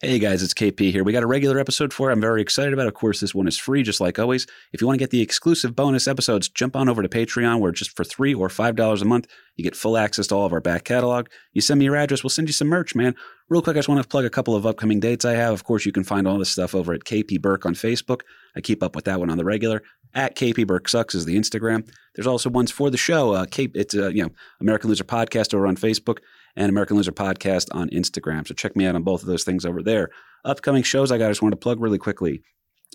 Hey guys, it's KP here. We got a regular episode for. I'm very excited about. Of course, this one is free, just like always. If you want to get the exclusive bonus episodes, jump on over to Patreon, where just for three or five dollars a month, you get full access to all of our back catalog. You send me your address, we'll send you some merch, man. Real quick, I just want to plug a couple of upcoming dates I have. Of course, you can find all this stuff over at KP Burke on Facebook. I keep up with that one on the regular. At KP Burke Sucks is the Instagram. There's also ones for the show. Uh, it's uh, you know American Loser Podcast over on Facebook and American Loser Podcast on Instagram. So check me out on both of those things over there. Upcoming shows I got, I just wanted to plug really quickly.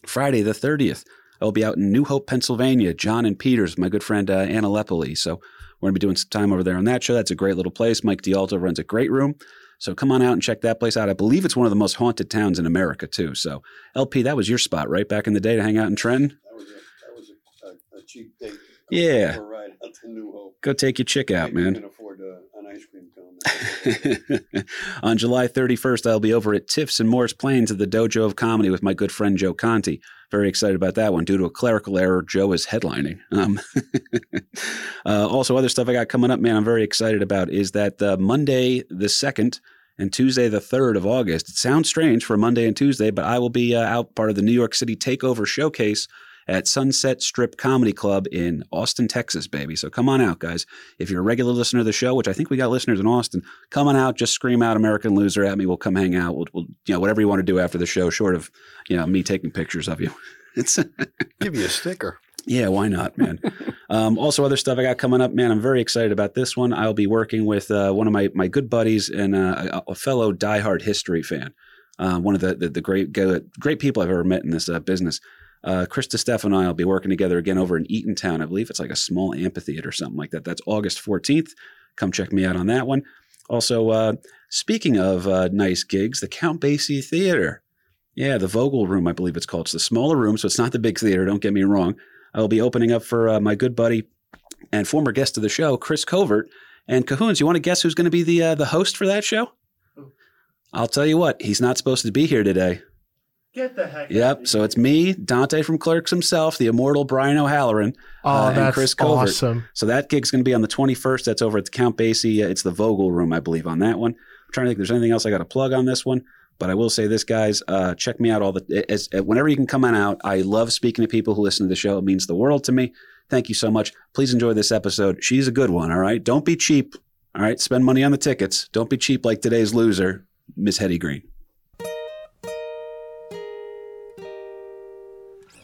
Friday the 30th, I will be out in New Hope, Pennsylvania, John and Peters, my good friend uh, Anna Lepoli. So we're going to be doing some time over there on that show. That's a great little place. Mike D'Alto runs a great room. So come on out and check that place out. I believe it's one of the most haunted towns in America, too. So, LP, that was your spot, right? Back in the day to hang out in Trenton? That was a, that was a, a, a cheap date. Yeah. Ride out to New Hope. Go take your chick out, man. Ice cream cone. On July 31st, I'll be over at Tiff's in Morris Plains at the Dojo of Comedy with my good friend Joe Conti. Very excited about that one. Due to a clerical error, Joe is headlining. Um, uh, also, other stuff I got coming up, man, I'm very excited about is that uh, Monday the 2nd and Tuesday the 3rd of August. It sounds strange for Monday and Tuesday, but I will be uh, out part of the New York City Takeover Showcase at Sunset Strip Comedy Club in Austin, Texas, baby. So come on out, guys. If you're a regular listener of the show, which I think we got listeners in Austin, come on out. Just scream out "American Loser" at me. We'll come hang out. We'll, we'll you know, whatever you want to do after the show, short of you know me taking pictures of you. It's Give you a sticker. yeah, why not, man? um, also, other stuff I got coming up, man. I'm very excited about this one. I'll be working with uh, one of my my good buddies and uh, a, a fellow diehard history fan. Uh, one of the, the the great great people I've ever met in this uh, business. Uh, Chris DeStefano and I will be working together again over in Eatontown. I believe it's like a small amphitheater or something like that. That's August 14th. Come check me out on that one. Also, uh, speaking of uh, nice gigs, the Count Basie Theater. Yeah, the Vogel Room, I believe it's called. It's the smaller room, so it's not the big theater. Don't get me wrong. I will be opening up for uh, my good buddy and former guest of the show, Chris Covert. And Cahoons, you want to guess who's going to be the uh, the host for that show? I'll tell you what, he's not supposed to be here today. Get the heck. Yep. So it's me, Dante from Clerks himself, the immortal Brian O'Halloran. Oh, uh, and Chris Covert. awesome. So that gig's going to be on the 21st. That's over at the Count Basie. Uh, It's the Vogel Room, I believe, on that one. I'm trying to think if there's anything else I got to plug on this one. But I will say this, guys. Uh, check me out all the as, as, whenever you can come on out. I love speaking to people who listen to the show. It means the world to me. Thank you so much. Please enjoy this episode. She's a good one. All right. Don't be cheap. All right. Spend money on the tickets. Don't be cheap like today's loser, Miss Hetty Green.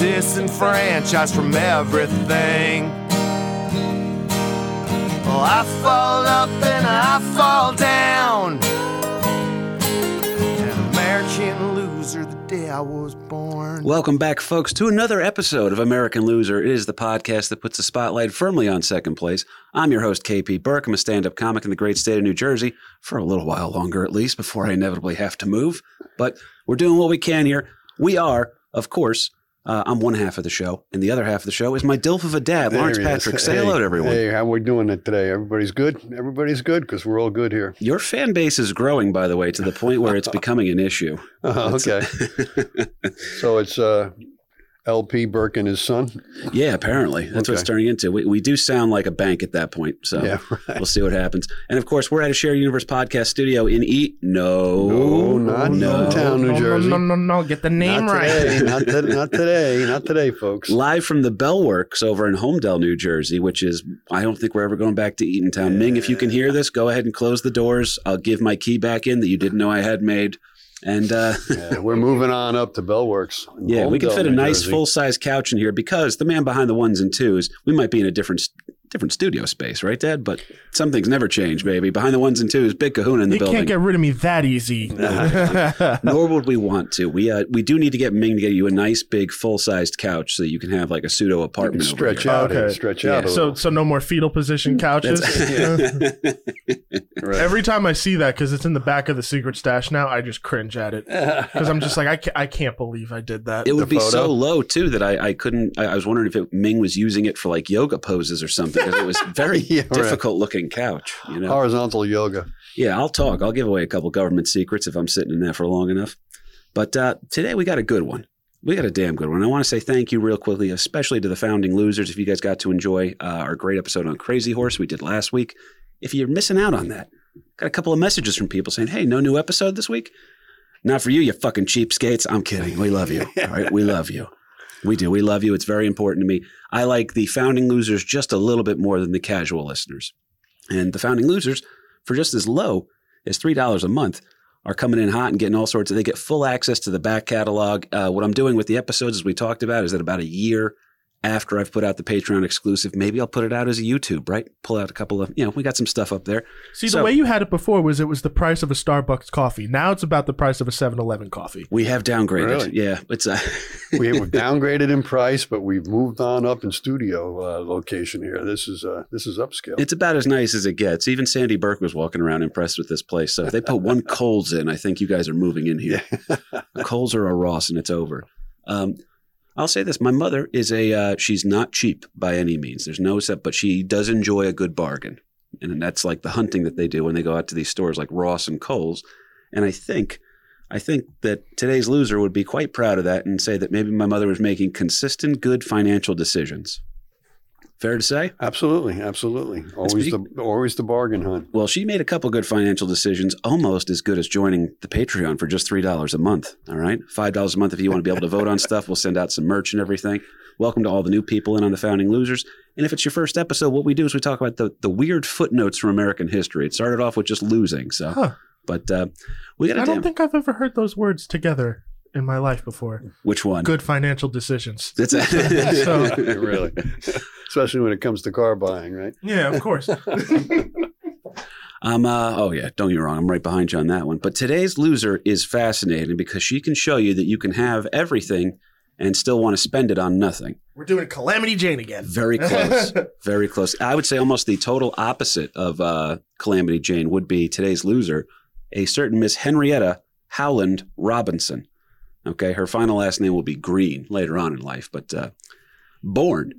disenfranchised from everything. Well, I fall up and I fall down. An American loser the day I was born. Welcome back, folks, to another episode of American Loser. It is the podcast that puts the spotlight firmly on second place. I'm your host, KP Burke. I'm a stand up comic in the great state of New Jersey for a little while longer, at least, before I inevitably have to move. But we're doing what we can here. We are, of course, uh, I'm one half of the show, and the other half of the show is my dilf of a dad, Lawrence There he is. Patrick. Say Hey, hello to everyone. Hey, how we doing it today? Everybody's good? Everybody's good because we're all good here. Your fan base is growing, by the way, to the point where it's becoming an issue. Uh, okay. so it's uh, LP Burke and his son. yeah, apparently. That's what it's turning into. We, we do sound like a bank at that point. So Yeah, right. we'll see what happens. And of course, we're at a Share Universe podcast studio in Eat. No, No, not no. downtown, New no, Jersey. No, no, no, no. Get the name not right. Today, not, to- not today. Not today, folks. Live from the Bellworks over in Holmdel, New Jersey, which is, I don't think we're ever going back to Eatontown. Ming, if you can hear this, go ahead and close the doors. I'll give my key back in that you didn't know I had made. And uh, Yeah, we're moving on up to Bellworks. yeah, we can fit a nice full size couch in here because the man behind the ones and twos, we might be in a different different studio space, right, Dad? But some things never change, baby. Behind the ones and twos, big kahuna in the You building. can't get rid of me that easy. Nor would we want to. We uh, we do need to get Ming to get you a nice big full sized couch so that you can have like a pseudo apartment. over stretch here. out, Okay. stretch Yeah. out. A so little. so no more fetal position couches. Right. Every time I see that, because it's in the back of the secret stash now, I just cringe at it because I'm just like, I can't, I can't believe I did that. It would The be photo? so low too that I, I couldn't. I, I was wondering if it, Ming was using it for like yoga poses or something because it was very Yeah, right. difficult looking couch. You know. Horizontal yoga. Yeah, I'll talk. I'll give away a couple government secrets if I'm sitting in there for long enough. But uh, today we got a good one. We got a damn good one. I want to say thank you real quickly, especially to the founding losers. If you guys got to enjoy uh, our great episode on Crazy Horse we did last week, if you're missing out on that, got a couple of messages from people saying, "Hey, no new episode this week." Not for you, you fucking cheapskates. I'm kidding. We love you. All right, we love you. We do. We love you. It's very important to me. I like the founding losers just a little bit more than the casual listeners. And the founding losers, for just as low as three dollars a month, are coming in hot and getting all sorts of. They get full access to the back catalog. Uh, what I'm doing with the episodes, as we talked about, is that about a year after I've put out the Patreon exclusive, maybe I'll put it out as a YouTube. Right? Pull out a couple of. You know, we got some stuff up there. See, So- the way you had it before was it was the price of a Starbucks coffee. Now it's about the price of a 7-Eleven coffee. We have downgraded. Really? Yeah, it's. Uh, we have downgraded in price, but we've moved on up in studio uh, location here. This is uh, this is upscale. It's about as nice as it gets. Even Sandy Burke was walking around impressed with this place. So if they put one Kohl's in, I think you guys are moving in here. Kohl's or a Ross, and it's over. Um, I'll say this: my mother is a. Uh, she's not cheap by any means. There's no set, but she does enjoy a good bargain, and that's like the hunting that they do when they go out to these stores like Ross and Kohl's. And I think, I think that today's loser would be quite proud of that and say that maybe my mother was making consistent, good financial decisions. Fair to say? absolutely, absolutely. Always the always the bargain hunt. Well, she made a couple good financial decisions, almost as good as joining the Patreon for just three dollars a month. All right, five dollars a month if you want to be able to vote on stuff. We'll send out some merch and everything. Welcome to all the new people in on the founding losers. And if it's your first episode, what we do is we talk about the the weird footnotes from American history. It started off with just losing, so Huh. but uh, we got I don't damn think I've ever heard those words together in my life before. which one? Good financial decisions. That's a- So- really, especially when it comes to car buying, right? Yeah, of course. I'm uh oh yeah, don't get me wrong, I'm right behind you on that one. But today's loser is fascinating because she can show you that you can have everything and still want to spend it on nothing. We're doing Calamity Jane again. Very close. very close. I would say almost the total opposite of uh, Calamity Jane would be today's loser, a certain Miss Henrietta Howland Robinson. Okay, her final last name will be Green later on in life, but uh, born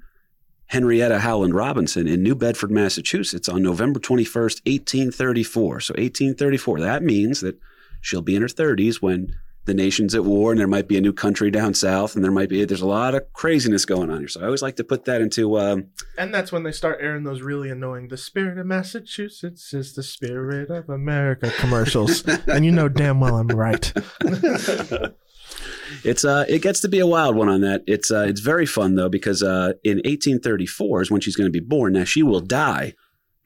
Henrietta Howland Robinson in New Bedford, Massachusetts on November 21st, 1834. So 1834. That means that she'll be in her 30s when the nation's at war and there might be a new country down south and there might be there's a lot of craziness going on here. So I always like to put that into um, And that's when they start airing those really annoying "The Spirit of Massachusetts is the Spirit of America" commercials, and you know damn well I'm right. It's uh, it gets to be a wild one on that. It's uh, it's very fun though because uh, in 1834 is when she's going to be born. Now she will die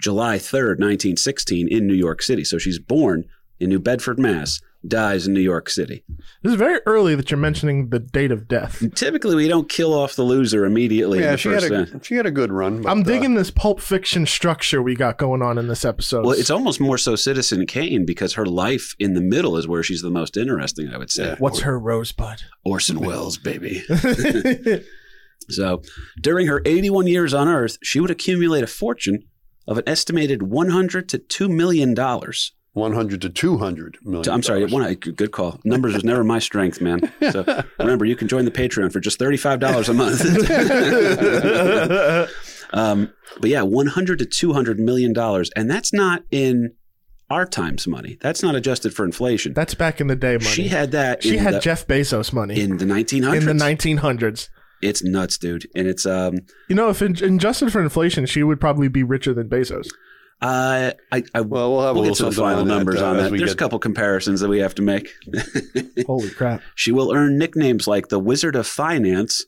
July 3rd, 1916, in New York City. So she's born in New Bedford, Mass. Dies in New York City. This is very early that you're mentioning the date of death. Typically, we don't kill off the loser immediately. in yeah, the she had a she had a good run. but, I'm uh, digging this pulp fiction structure we got going on in this episode. well, it's almost more so Citizen Kane because her life in the middle is where she's the most interesting. I would say. Yeah. What's her rosebud? Orson Welles, baby. So during her 81 years on Earth, she would accumulate a fortune of an estimated 100 to 2 million dollars. 100 to 200 million. I'm sorry, one, good call. Numbers was never my strength, man. So remember, you can join the Patreon for just $35 a month. um, but yeah, 100 to 200 million dollars, and that's not in our times money. That's not adjusted for inflation. That's back in the day money. She had that. She in had the, Jeff Bezos money in the 1900s. in the 1900s. it's nuts, dude, and it's um. You know, if in, adjusted for inflation, she would probably be richer than Bezos. Uh, I, I Well, we'll have we'll a get to little the final on that, numbers uh, on that. we There's a couple comparisons that we have to make. Holy crap! she will earn nicknames like the Wizard of Finance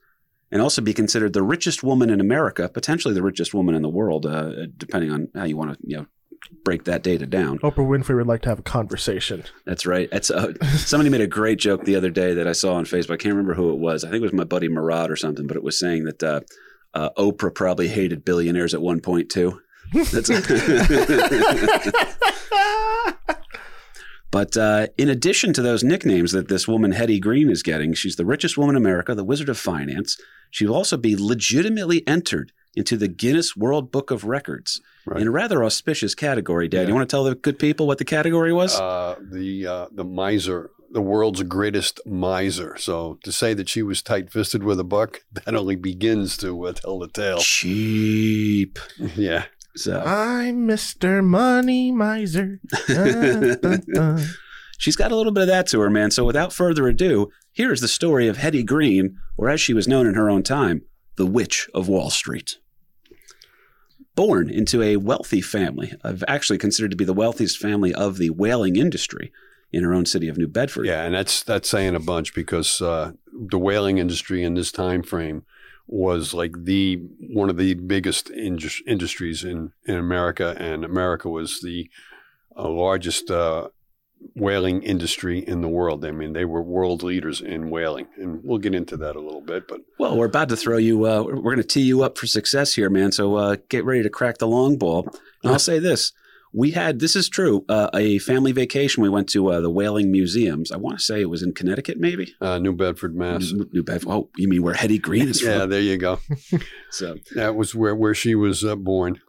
and also be considered the richest woman in America, potentially the richest woman in the world, uh, depending on how you want to, you know, break that data down. Oprah Winfrey would like to have a conversation. That's right. That's uh, somebody made a great joke the other day that I saw on Facebook. I can't remember who it was. I think it was my buddy Murad or something, but it was saying that uh, Uh, Oprah probably hated billionaires at one point too. That's but uh, in addition to those nicknames that this woman Hetty Green is getting, she's the richest woman in America, the Wizard of Finance. She will also be legitimately entered into the Guinness World Book of Records Right. in a rather auspicious category. Dad, Yeah. you want to tell the good people what the category was? Uh, the uh, the miser, the world's greatest miser. So to say that she was tight fisted with a buck, that only begins to uh, tell the tale. Cheap. Yeah. So I'm Mr. Money Miser. Dun, dun, dun. she's got a little bit of that to her, man. So without further ado, here is the story of Hetty Green, or as she was known in her own time, the Witch of Wall Street. Born into a wealthy family, I've actually considered to be the wealthiest family of the whaling industry in her own city of New Bedford. Yeah, and that's that's saying a bunch because uh, the whaling industry in this time frame was like the one of the biggest indus- industries in in America, and America was the uh, largest uh, whaling industry in the world. I mean, they were world leaders in whaling, and we'll get into that a little bit. But Well, we're about to throw you. Uh, we're going to tee you up for success here, man. So uh, get ready to crack the long ball. And I'll say this: we had this is true. Uh, a family vacation. We went to uh, the whaling museums. I want to say it was in Connecticut, maybe uh, New Bedford, Mass. New, New Bedford. Oh, you mean where Hetty Green is Yeah, from? there you go. So, That was where where she was uh, born.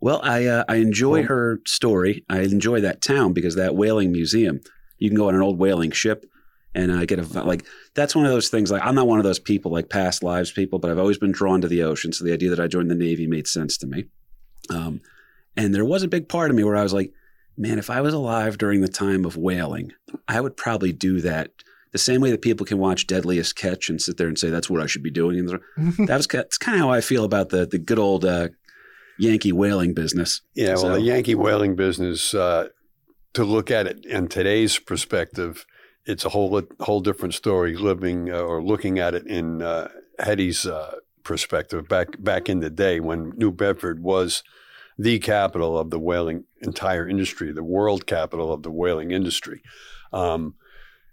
well, I uh, I enjoy Cool. her story. I enjoy that town because that whaling museum. You can go on an old whaling ship. And I get a like that's one of those things. Like I'm not one of those people like past lives people, but I've always been drawn to the ocean. So the idea that I joined the Navy made sense to me. Um, and there was a big part of me where I was like, man, if I was alive during the time of whaling, I would probably do that the same way that people can watch Deadliest Catch and sit there and say that's what I should be doing. That was that's kind of how I feel about the the good old uh, Yankee whaling business. Yeah, well, the Yankee whaling business, uh, to look at it in today's perspective, it's a whole whole different story. Living uh, or looking at it in uh, Hetty's uh, perspective, back back in the day when New Bedford was the capital of the whaling entire industry, the world capital of the whaling industry. Um,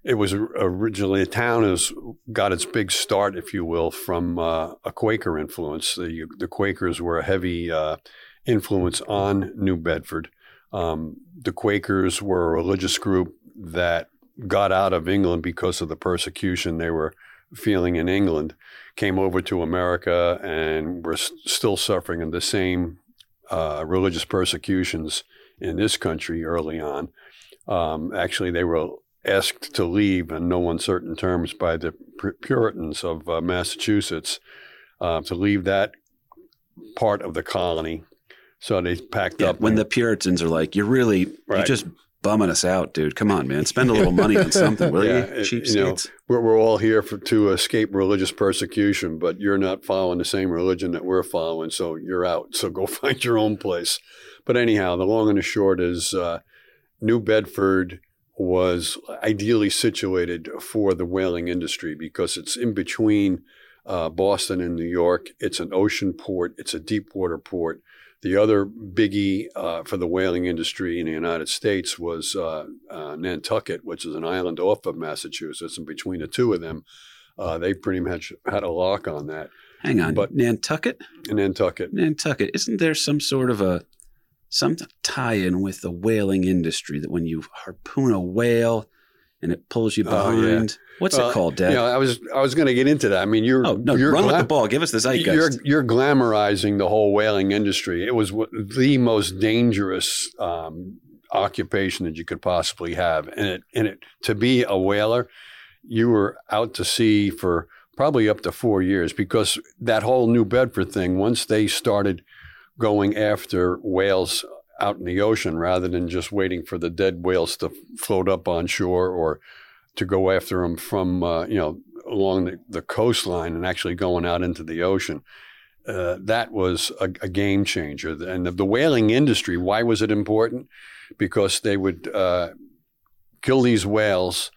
it was originally a town has got its big start, if you will, from uh, a Quaker influence. The the Quakers were a heavy uh, influence on New Bedford. Um, the Quakers were a religious group that got out of England because of the persecution they were feeling in England, came over to America, and were s- still suffering in the same uh, religious persecutions in this country early on. Um, actually, they were asked to leave in no uncertain terms by the Puritans of uh, Massachusetts uh, to leave that part of the colony. So they packed Yeah, up. when and- the Puritans are like, "You're really you're just bumming us out, dude. Come on, man. Spend a little money on something, will Yeah, you? Cheap you know, we're, we're all here for, to escape religious persecution, but you're not following the same religion that we're following, so you're out. So go find your own place. But anyhow, the long and the short is uh, New Bedford was ideally situated for the whaling industry because it's in between uh, Boston and New York. It's an ocean port, it's a deep water port. The other biggie uh, for the whaling industry in the United States was uh, uh, Nantucket, which is an island off of Massachusetts. And between the two of them, uh, they pretty much had a lock on that. Hang on, but- Nantucket. Nantucket, Nantucket. Isn't there some sort of a some tie-in with the whaling industry that when you harpoon a whale and it pulls you Oh, yeah. behind, what's Well, it called, Dad? you know, I was I was going to get into that. I mean, you're oh no, you're run with the ball. Give us the zeitgeist. You're you're glamorizing the whole whaling industry. It was the most dangerous um, occupation that you could possibly have, and it and it to be a whaler, you were out to sea for probably up to four years because that whole New Bedford thing. Once they started going after whales out in the ocean rather than just waiting for the dead whales to float up on shore or to go after them from uh, you know along the, the coastline and actually going out into the ocean. Uh, that was a, a game changer. And the, the whaling industry, why was it important? Because they would uh, kill these whales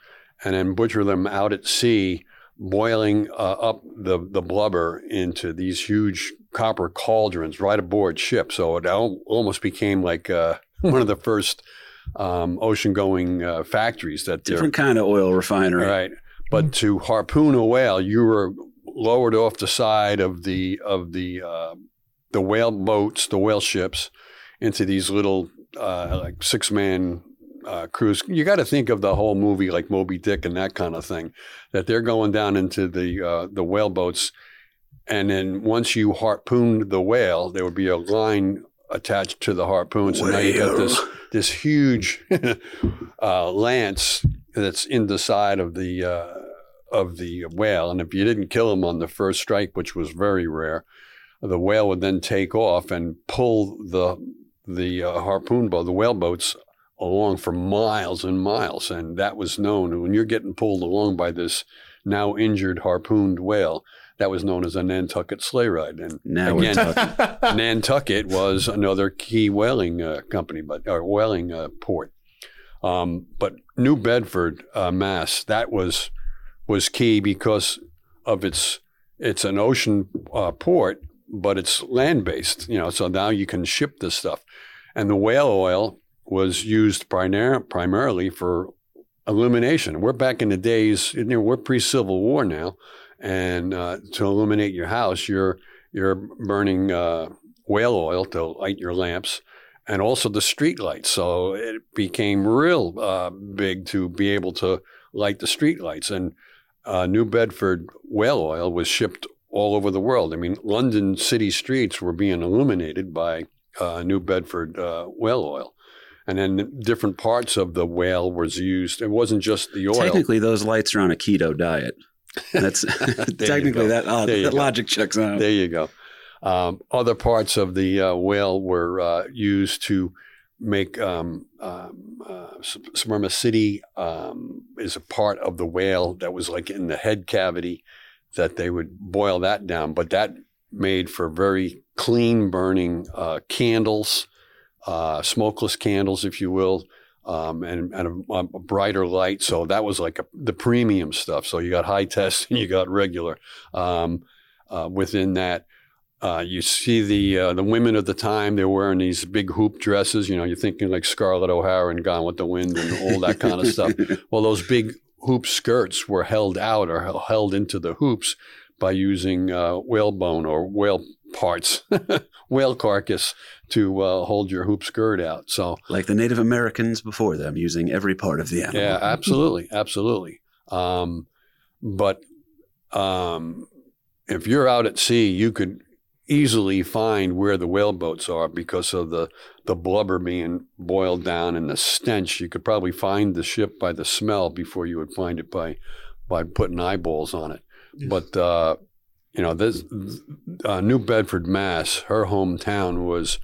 and then butcher them out at sea, boiling uh, up the, the blubber into these huge copper cauldrons right aboard ship. So it al- almost became like uh, one of the first um, ocean-going uh, factories that Different kind of oil refinery. Right. But to harpoon a whale, you were lowered off the side of the of the uh, the whale boats, the whale ships, into these little uh, like six man uh, crews. You got to think of the whole movie like Moby Dick and that kind of thing. That they're going down into the uh, the whale boats, and then once you harpooned the whale, there would be a line attached to the harpoon. So now you got this this huge uh, lance that's in the side of the uh, of the whale, and if you didn't kill him on the first strike, which was very rare, the whale would then take off and pull the the uh, harpoon boat, the whale boats, along for miles and miles, and that was known. And when you're getting pulled along by this now injured harpooned whale, that was known as a Nantucket sleigh ride. And Now again. Nantucket was another key whaling uh, company, but or whaling uh, port. Um, but New Bedford, uh, Mass, that was was key because of its it's an ocean uh, port, but it's land based. You know, so now you can ship this stuff, and the whale oil was used primar- primarily for illumination. We're back in the days. You know, we're pre Civil War now, and uh, to illuminate your house, you're you're burning uh, whale oil to light your lamps, and also the street lights. So it became real uh, big to be able to light the street lights. And uh, New Bedford whale oil was shipped all over the world. I mean, London city streets were being illuminated by uh, New Bedford uh, whale oil. And then different parts of the whale was used. It wasn't just the oil. Technically, those lights are on a keto diet. That's technically that. You that logic checks out. There you go. Um, other parts of the uh, whale were uh, used to make um, um, uh, um, is a part of the whale that was like in the head cavity that they would boil that down, but that made for very clean burning uh, candles, uh, smokeless candles, if you will. Um, and, and a, a brighter light. So that was like a, the premium stuff. So you got high test and you got regular. Um, uh, within that. Uh, you see the uh, the women of the time they're wearing these big hoop dresses. You know, you're thinking like Scarlett O'Hara and Gone with the Wind and all that kind of stuff. Well, those big hoop skirts were held out or held into the hoops by using uh, whalebone or whale parts, whale carcass to uh, hold your hoop skirt out. So like the Native Americans before them, using every part of the animal. yeah, absolutely, absolutely. Um, but um, if you're out at sea, you could easily find where the whale boats are because of the the blubber being boiled down and the stench. You could probably find the ship by the smell before you would find it by by putting eyeballs on it. But uh, you know, this uh, New Bedford, Mass, her hometown was,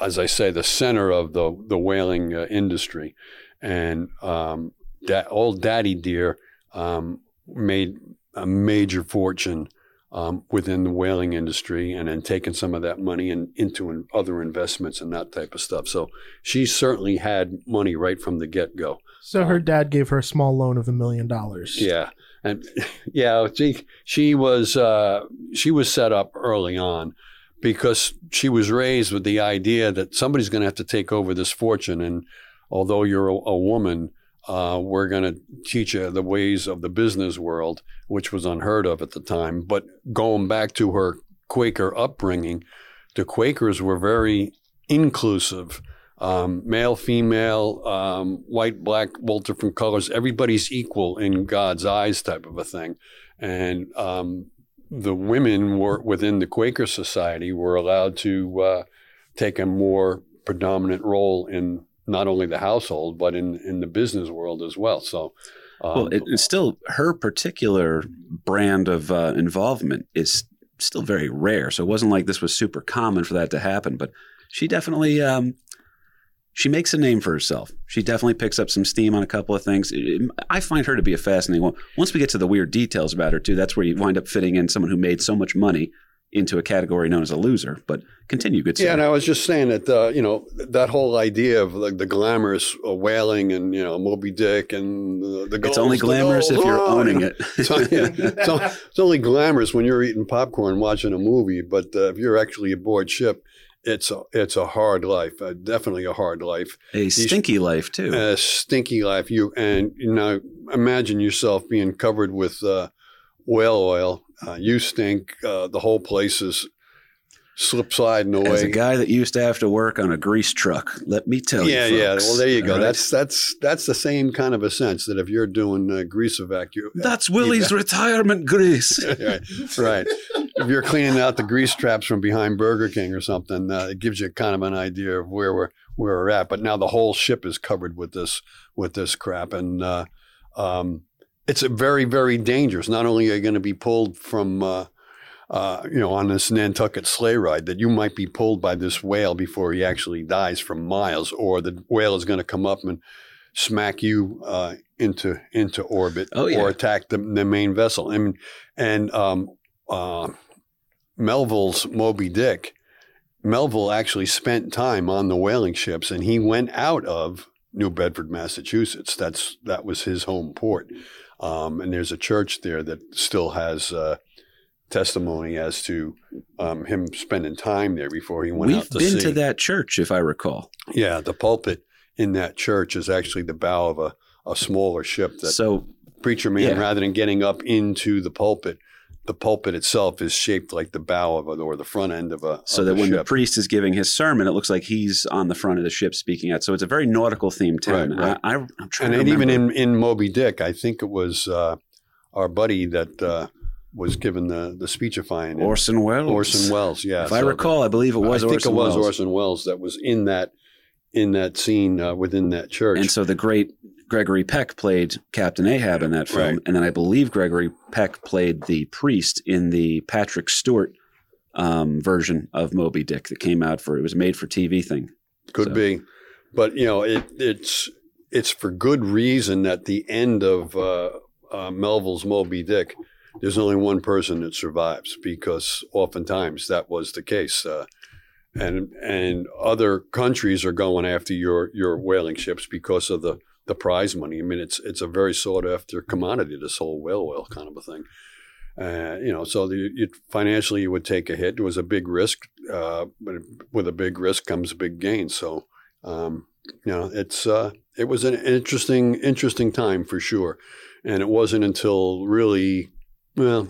as I say, the center of the the whaling uh, industry, and um, that old Daddy Deer um, made a major fortune um, within the whaling industry, and then taking some of that money and into in other investments and that type of stuff. So she certainly had money right from the get go. So her dad gave her a small loan of a million dollars. Yeah, and yeah, she she was uh, she was set up early on because she was raised with the idea that somebody's going to have to take over this fortune, and although you're a, a woman, uh, we're going to teach you the ways of the business world, which was unheard of at the time. But going back to her Quaker upbringing, the Quakers were very inclusive um, male, female, um, white, black, all different colors. Everybody's equal in God's eyes, type of a thing. And um, the women were within the Quaker society were allowed to uh, take a more predominant role in not only the household but in in the business world as well. So. Um, Well, it, it's still her particular brand of uh, involvement is still very rare. So it wasn't like this was super common for that to happen. But she definitely um, she makes a name for herself. She definitely picks up some steam on a couple of things. I find her to be a fascinating one. Once we get to the weird details about her too, that's where you wind up fitting in someone who made so much money into a category known as a loser. But continue, good sir. Yeah, and I was just saying that uh, you know that whole idea of like the glamorous uh, whaling and you know Moby Dick and the, the it's only glamorous if you're owning it. So, yeah, it's, only, it's only glamorous when you're eating popcorn watching a movie, but uh, if you're actually aboard ship, it's a it's a hard life, uh, definitely a hard life, a stinky life too. a stinky life. You and you know imagine yourself being covered with. Uh, whale oil. Uh, you stink. Uh, the whole place is slip sliding away. As a guy that used to have to work on a grease truck, let me tell yeah, you. yeah. folks, Well, there you go. right? That's that's that's the same kind of a sense that if you're doing uh, grease evacuation, that's Willie's retirement grease. right, right. If you're cleaning out the grease traps from behind Burger King or something, uh, it gives you kind of an idea of where we're where we're at. But now the whole ship is covered with this with this crap, and uh, um, it's a very very dangerous. Not only are you going to be pulled from uh, uh, you know on this Nantucket sleigh ride, that you might be pulled by this whale before he actually dies from miles, or the whale is going to come up and smack you uh, into into orbit Oh, yeah. or attack the, the main vessel. I mean, and um, uh, Melville's Moby Dick, Melville actually spent time on the whaling ships, and he went out of New Bedford, Massachusetts. That's that was his home port, um, and there's a church there that still has. Uh, testimony as to um, him spending time there before he went out to sea We've out to been sea. to that church, if I recall. Yeah, the pulpit in that church is actually the bow of a, a smaller ship that so preacher man, yeah. rather than getting up into the pulpit, the pulpit itself is shaped like the bow of a, or the front end of a so of that a when the priest is giving his sermon, it looks like he's on the front of the ship speaking out. So it's a very nautical themed town. Right, right. I, I, I'm trying and, to and even in, in Moby Dick, I think it was uh, our buddy that uh, was given the the speechifying. Orson Welles. Orson Welles, yeah. If I So recall, I believe it was I think Orson it was Welles. Orson Welles that was in that in that scene uh, within that church. And so the great Gregory Peck played Captain Ahab in that film. Right. And then I believe Gregory Peck played the priest in the Patrick Stewart um, version of Moby Dick that came out for, it was a made for TV thing. Could So- be, but you know, it, it's it's for good reason that the end of uh, uh, Melville's Moby Dick, there's only one person that survives because oftentimes that was the case, uh, and and other countries are going after your your whaling ships because of the the prize money. I mean, it's it's a very sought after commodity. This whole whale oil kind of a thing. Uh, you know, so the, you, financially you would take a hit. It was a big risk, uh, but with a big risk comes a big gain. So, um, you know, it's uh, it was an interesting interesting time for sure, and it wasn't until really well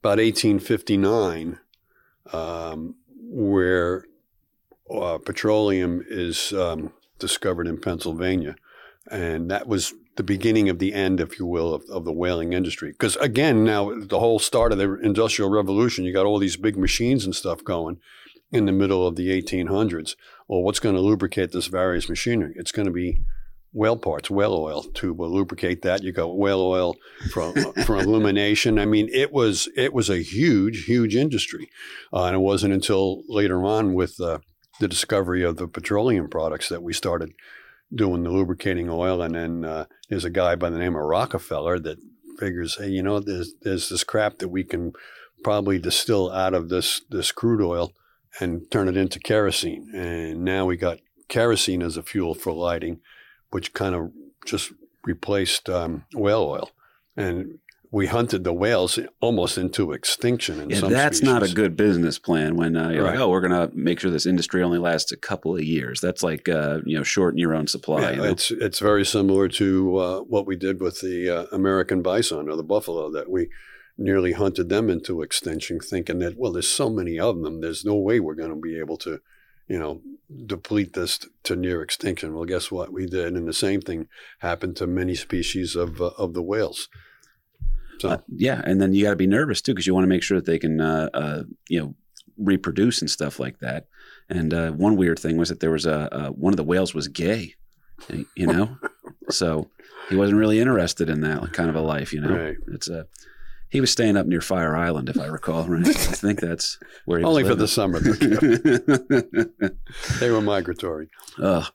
about 1859 um, where uh, petroleum is um, discovered in Pennsylvania, and that was the beginning of the end, if you will, of, of the whaling industry. Because again, now the whole start of the Industrial Revolution, you got all these big machines and stuff going in the middle of the 1800s. Well, what's going to lubricate this various machinery? It's going to be whale parts, whale oil to lubricate that. You got whale oil for for illumination. I mean, it was it was a huge, huge industry, uh, and it wasn't until later on with uh, the discovery of the petroleum products that we started doing the lubricating oil. And then uh, there's a guy by the name of Rockefeller that figures, hey, you know, there's there's this crap that we can probably distill out of this this crude oil and turn it into kerosene. And now we got kerosene as a fuel for lighting, which kind of just replaced um, whale oil. And we hunted the whales almost into extinction in Yeah, that's not a good business plan when uh, you're Right. like, oh, we're going to make sure this industry only lasts a couple of years. That's like, uh, you know, shorten your own supply. Yeah, you know? it's it's very similar to uh, what we did with the uh, American bison or the buffalo that we nearly hunted them into extinction, thinking that well, there's so many of them, there's no way we're going to be able to, you know, deplete this t- to near extinction. Well, guess what? We did, and the same thing happened to many species of uh, of the whales. So Uh, yeah, and then you got to be nervous too because you want to make sure that they can, uh, uh, you know, reproduce and stuff like that. And uh, one weird thing was that there was a uh, one of the whales was gay, you know, so he wasn't really interested in that kind of a life, you know. Right. It's a he was staying up near Fire Island, if I recall right. I think that's where he only for the summer, they were migratory. Ugh.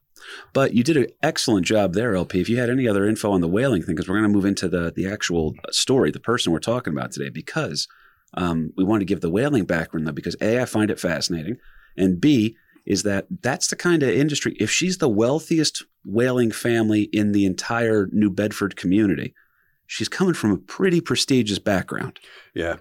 But you did an excellent job there, LP. If you had any other info on the whaling thing, because we're going to move into the the actual story, the person we're talking about today, because um, we want to give the whaling background, though, because A, I find it fascinating, and B, is that that's the kind of industry, if she's the wealthiest whaling family in the entire New Bedford community, she's coming from a pretty prestigious background. Yeah.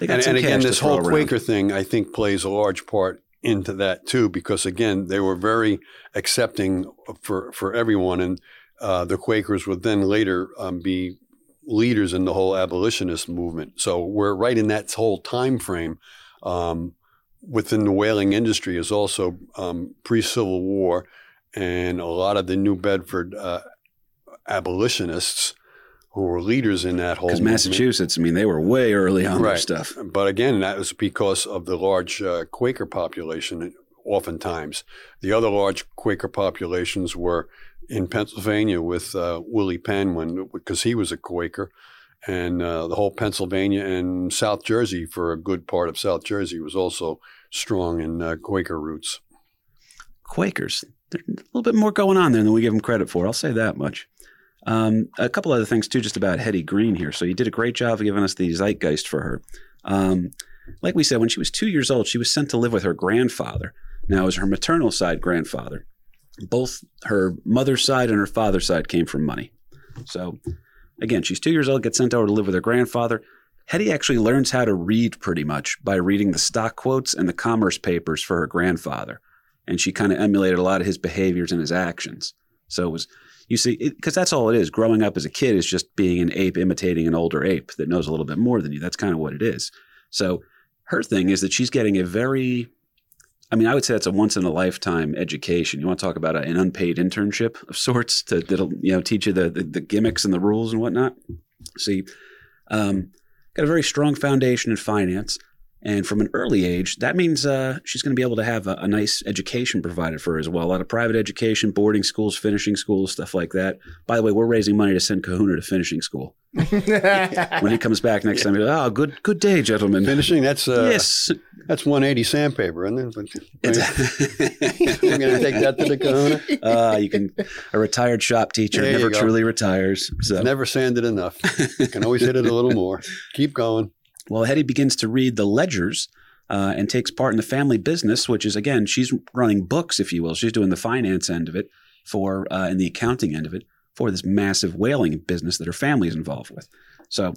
And, and again, this whole around. Quaker thing, I think, plays a large part into that too, because again, they were very accepting for for everyone, and uh, the Quakers would then later um, be leaders in the whole abolitionist movement. So we're right in that whole time frame. Um, within the whaling industry is also um, pre-Civil War, and a lot of the New Bedford uh, abolitionists who were leaders in that whole Because Massachusetts, I mean, they were way early on their Right. stuff. But again, that was because of the large uh, Quaker population. Oftentimes, the other large Quaker populations were in Pennsylvania with uh, Willie Penn, when because he was a Quaker, and uh, the whole Pennsylvania and South Jersey for a good part of South Jersey was also strong in uh, Quaker roots. Quakers. There's a little bit more going on there than we give them credit for. I'll say that much. Um, a couple other things too, just about Hetty Green here. So you did a great job of giving us the zeitgeist for her. Um, like we said, when she was two years old, she was sent to live with her grandfather. Now, it was her maternal side grandfather. Both her mother's side and her father's side came from money. So, again, she's two years old, gets sent over to live with her grandfather. Hetty actually learns how to read pretty much by reading the stock quotes and the commerce papers for her grandfather and she kind of emulated a lot of his behaviors and his actions. So it was, you see, because that's all it is. Growing up as a kid is just being an ape imitating an older ape that knows a little bit more than you. That's kind of what it is. So her thing is that she's getting a very, I mean, I would say it's a once in a lifetime education. You want to talk about a, an unpaid internship of sorts to, that'll you know teach you the, the the gimmicks and the rules and whatnot. See, um, got a very strong foundation in finance. And from an early age, that means uh, she's going to be able to have a, a nice education provided for her as well. A lot of private education, boarding schools, finishing schools, stuff like that. By the way, we're raising money to send Kahuna to finishing school. When he comes back next time, he'll, oh, good, good day, gentlemen. Finishing that's uh, yes, that's 180 sandpaper, isn't it? But It's- we're going to take that to the Kahuna. uh, you can. A retired shop teacher There never truly retires. So Never sanded enough. Can always hit it a little more. Keep going. Well, Hetty begins to read the ledgers uh, and takes part in the family business, which is again, she's running books, if you will. She's doing the finance end of it for uh, and the accounting end of it for this massive whaling business that her family is involved with. So,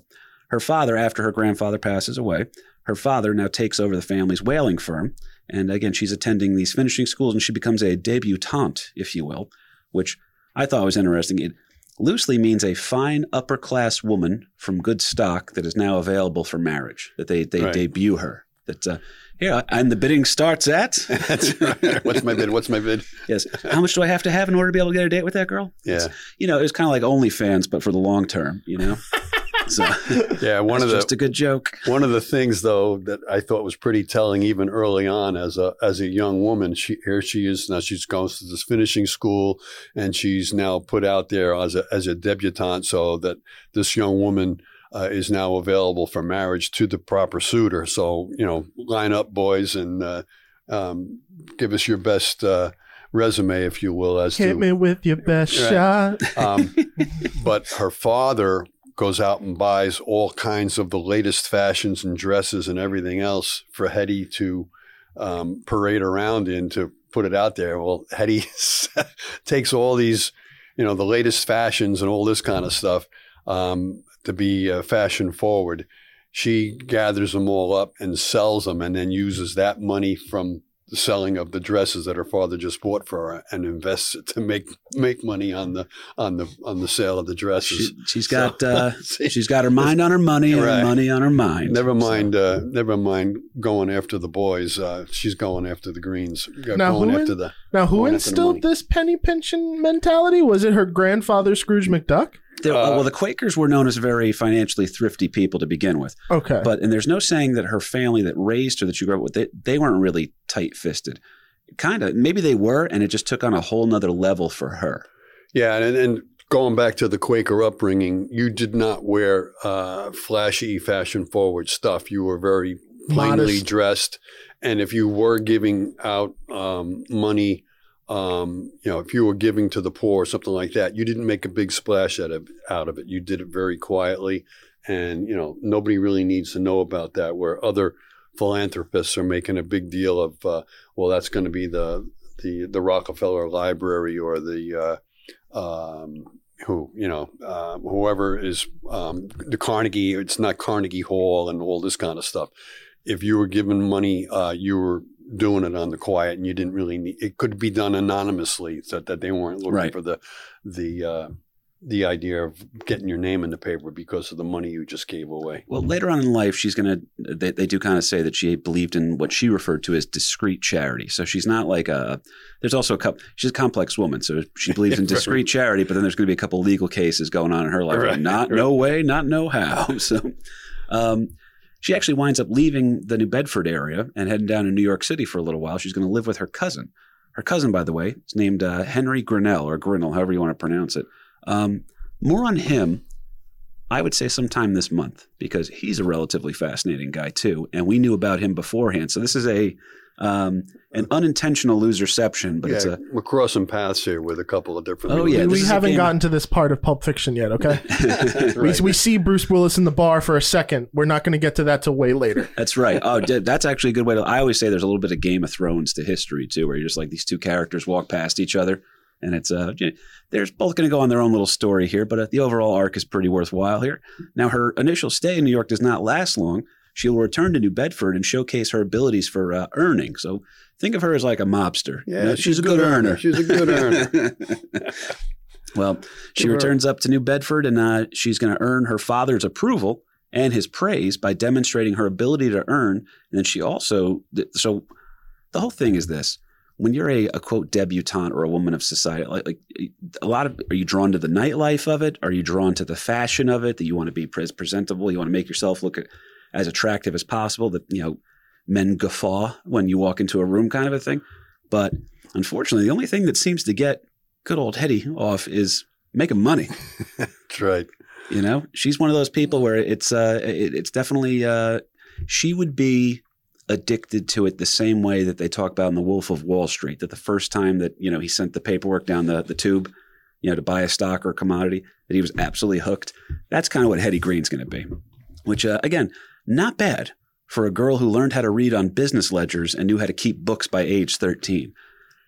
her father, after her grandfather passes away, her father now takes over the family's whaling firm, and again, she's attending these finishing schools, and she becomes a debutante, if you will, which I thought was interesting. It loosely means a fine upper class woman from good stock that is now available for marriage. That they they Right. debut her. That uh, here and the bidding starts at That's right. What's my bid? What's my bid? yes. How much do I have to have in order to be able to get a date with that girl? Yeah. You know, it's kind of like OnlyFans, but for the long term. You know. So Yeah. One of the just a good joke. One of the things, though, that I thought was pretty telling, even early on, as a as a young woman, she here she is now. She's going to this finishing school, and she's now put out there as a as a debutante, so that this young woman uh, is now available for marriage to the proper suitor. So you know, line up, boys, and uh, um, give us your best uh, resume, if you will, as Hit to me with your best Right. shot. um, but her father goes out and buys all kinds of the latest fashions and dresses and everything else for Hetty to um, parade around in to put it out there. Well, Hetty takes all these, you know, the latest fashions and all this kind of stuff um, to be uh, fashion forward. She gathers them all up and sells them, and then uses that money from the selling of the dresses that her father just bought for her and invests it to make make money on the on the on the sale of the dresses. She, she's So- got uh, See, she's got her mind on her money and Right. her money on her mind. never So- mind, uh, never mind going after the boys. Uh, she's going after the greens. Now, going who after in- the Now, who Going after the instilled this penny pinching mentality? Was it her grandfather, Scrooge McDuck? They- Uh, well, the Quakers were known as very financially thrifty people to begin with. Okay. But and there's no saying that her family that raised her that you grew up with they, they weren't really tight fisted. Kind of maybe they were, and it just took on a whole nother level for her. Yeah, and, and going back to the Quaker upbringing, you did not wear uh, flashy, fashion forward stuff. You were very plainly Modest. dressed, and if you were giving out um, money, um, you know, if you were giving to the poor or something like that, you didn't make a big splash out of out of it. You did it very quietly, and you know, nobody really needs to know about that. Where other philanthropists are making a big deal of, uh, well, that's going to be the the the Rockefeller Library or the uh, um, who you know uh, whoever is um, the Carnegie. It's not Carnegie Hall and all this kind of stuff. If you were given money, uh, you were doing it on the quiet, and you didn't really need. It could be done anonymously, so that they weren't looking Right. for the the uh, the idea of getting your name in the paper because of the money you just gave away. Well, later on in life, she's going to, they, they do kind of say that she believed in what she referred to as discreet charity. So she's not like a, there's also a couple, she's a complex woman. So she believes in Right. discreet charity, but then there's going to be a couple legal cases going on in her life. Right, Not, no way, not no how. So um, she actually winds up leaving the New Bedford area and heading down to New York City for a little while. She's going to live with her cousin. Her cousin, by the way, is named uh, Henry Grinnell or Grinnell, however you want to pronounce it. Um, more on him I would say sometime this month because he's a relatively fascinating guy too, and we knew about him beforehand. So this is a um, an unintentional loserception, but yeah, it's a we're crossing paths here with a couple of different. Oh, yeah, we this is a haven't gotten to this part of Pulp Fiction yet, okay? we, Right. we see Bruce Willis in the bar for a second. We're not going to get to that till way later. that's right. Oh, d- that's actually a good way to. I always say there's a little bit of Game of Thrones to history too, where you're just like these two characters walk past each other, and it's uh, you know, they're both going to go on their own little story here, but uh, the overall arc is pretty worthwhile here. Now, her initial stay in New York does not last long. She will return to New Bedford and showcase her abilities for uh, earning. So think of her as like a mobster. You Yeah, know, she's, a good, earner. She's a good earner. well, she returns up to New Bedford and uh, she's going to earn her father's approval and his praise by demonstrating her ability to earn. And then she also, so the whole thing is this. When you're a, a quote debutante or a woman of society, like, like a lot of, are you drawn to the nightlife of it? Are you drawn to the fashion of it? That you want to be pres- presentable? You want to make yourself look as attractive as possible? That you know, men guffaw when you walk into a room, kind of a thing. But unfortunately, the only thing that seems to get good old Hetty off is making money. That's right. You know, she's one of those people where it's uh, it, it's definitely uh, she would be addicted to it the same way that they talk about in the Wolf of Wall Street. That the first time that you know he sent the paperwork down the the tube, you know, to buy a stock or a commodity, that he was absolutely hooked. That's kind of what Hetty Green's going to be. Which uh, again, not bad for a girl who learned how to read on business ledgers and knew how to keep books by age thirteen.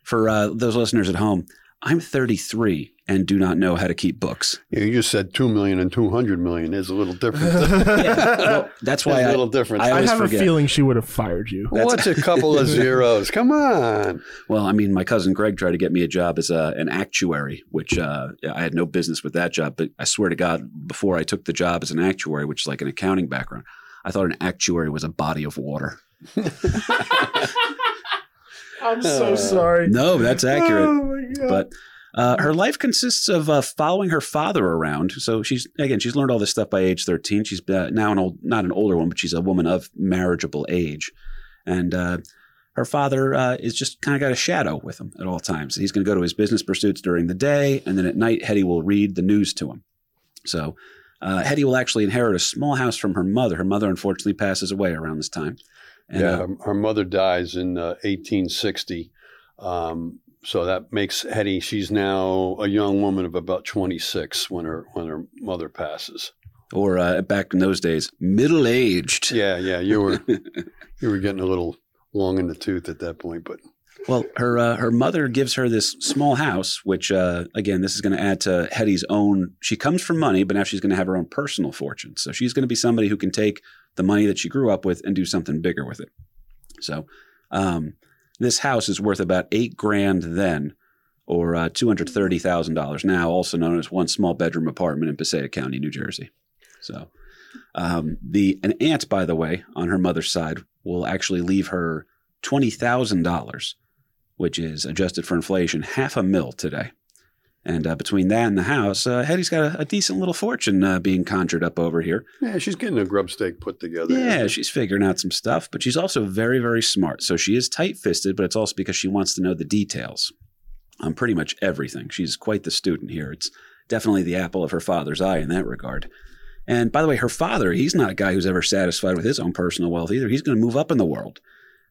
For uh, those listeners at home, I'm 33 and do not know how to keep books. Yeah, you just said two million and two hundred million. is a little difference. Well, that's why There's a I, little different. I I have forget. a feeling she would have fired you. What's a couple of zeros? Come on. Well, I mean, my cousin Greg tried to get me a job as a, an actuary, which uh, I had no business with that job. But I swear to God, before I took the job as an actuary, which is like an accounting background, I thought an actuary was a body of water. I'm so sorry. No, that's accurate. Oh my god. But uh, her life consists of uh, following her father around. So she's again, she's learned all this stuff by age thirteen. She's uh, now an old, not an older one, but she's a woman of marriageable age, and uh, her father uh, is just kind of got a shadow with him at all times. He's going to go to his business pursuits during the day, and then at night, Hetty will read the news to him. So. Uh, Hetty will actually inherit a small house from her mother. Her mother unfortunately passes away around this time. And, yeah, uh, her, her mother dies in uh, 1860. Um, so that makes Hetty. She's now a young woman of about 26 when her when her mother passes. or uh, back in those days, middle aged. Yeah, yeah, you were you were getting a little long in the tooth at that point, but Well, her uh, her mother gives her this small house, which uh, again, this is going to add to Hetty's own. She comes from money, but now she's going to have her own personal fortune. So she's going to be somebody who can take the money that she grew up with and do something bigger with it. So um, this house is worth about eight grand then, or uh, two hundred thirty thousand dollars now, also known as one small bedroom apartment in Passaic County, New Jersey. So um, the an aunt, by the way, on her mother's side, will actually leave her twenty thousand dollars which is adjusted for inflation, half a mil today. And uh, between that and the house, uh, Hetty's got a, a decent little fortune uh, being conjured up over here. yeah, she's getting a grub steak put together. Yeah, she's figuring out some stuff, but she's also very, very smart. So she is tight fisted, but it's also because she wants to know the details on pretty much everything. She's quite the student here. It's definitely the apple of her father's eye in that regard. And by the way, her father, he's not a guy who's ever satisfied with his own personal wealth either. He's going to move up in the world.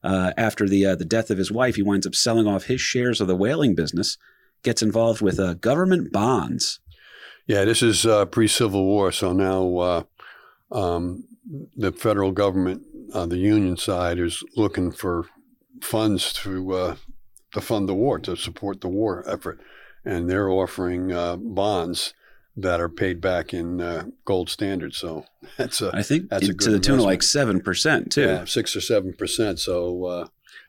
Uh, after the uh, the death of his wife, he winds up selling off his shares of the whaling business, gets involved with uh, government bonds. Yeah, this is uh, pre-Civil War, so now uh, um, the federal government, uh, the union side, is looking for funds to to fund the war, to support the war effort, and they're offering bonds that are paid back in uh, gold standard. So that's a I think That's a to the tune of like seven percent too. yeah, six or seven percent. So uh,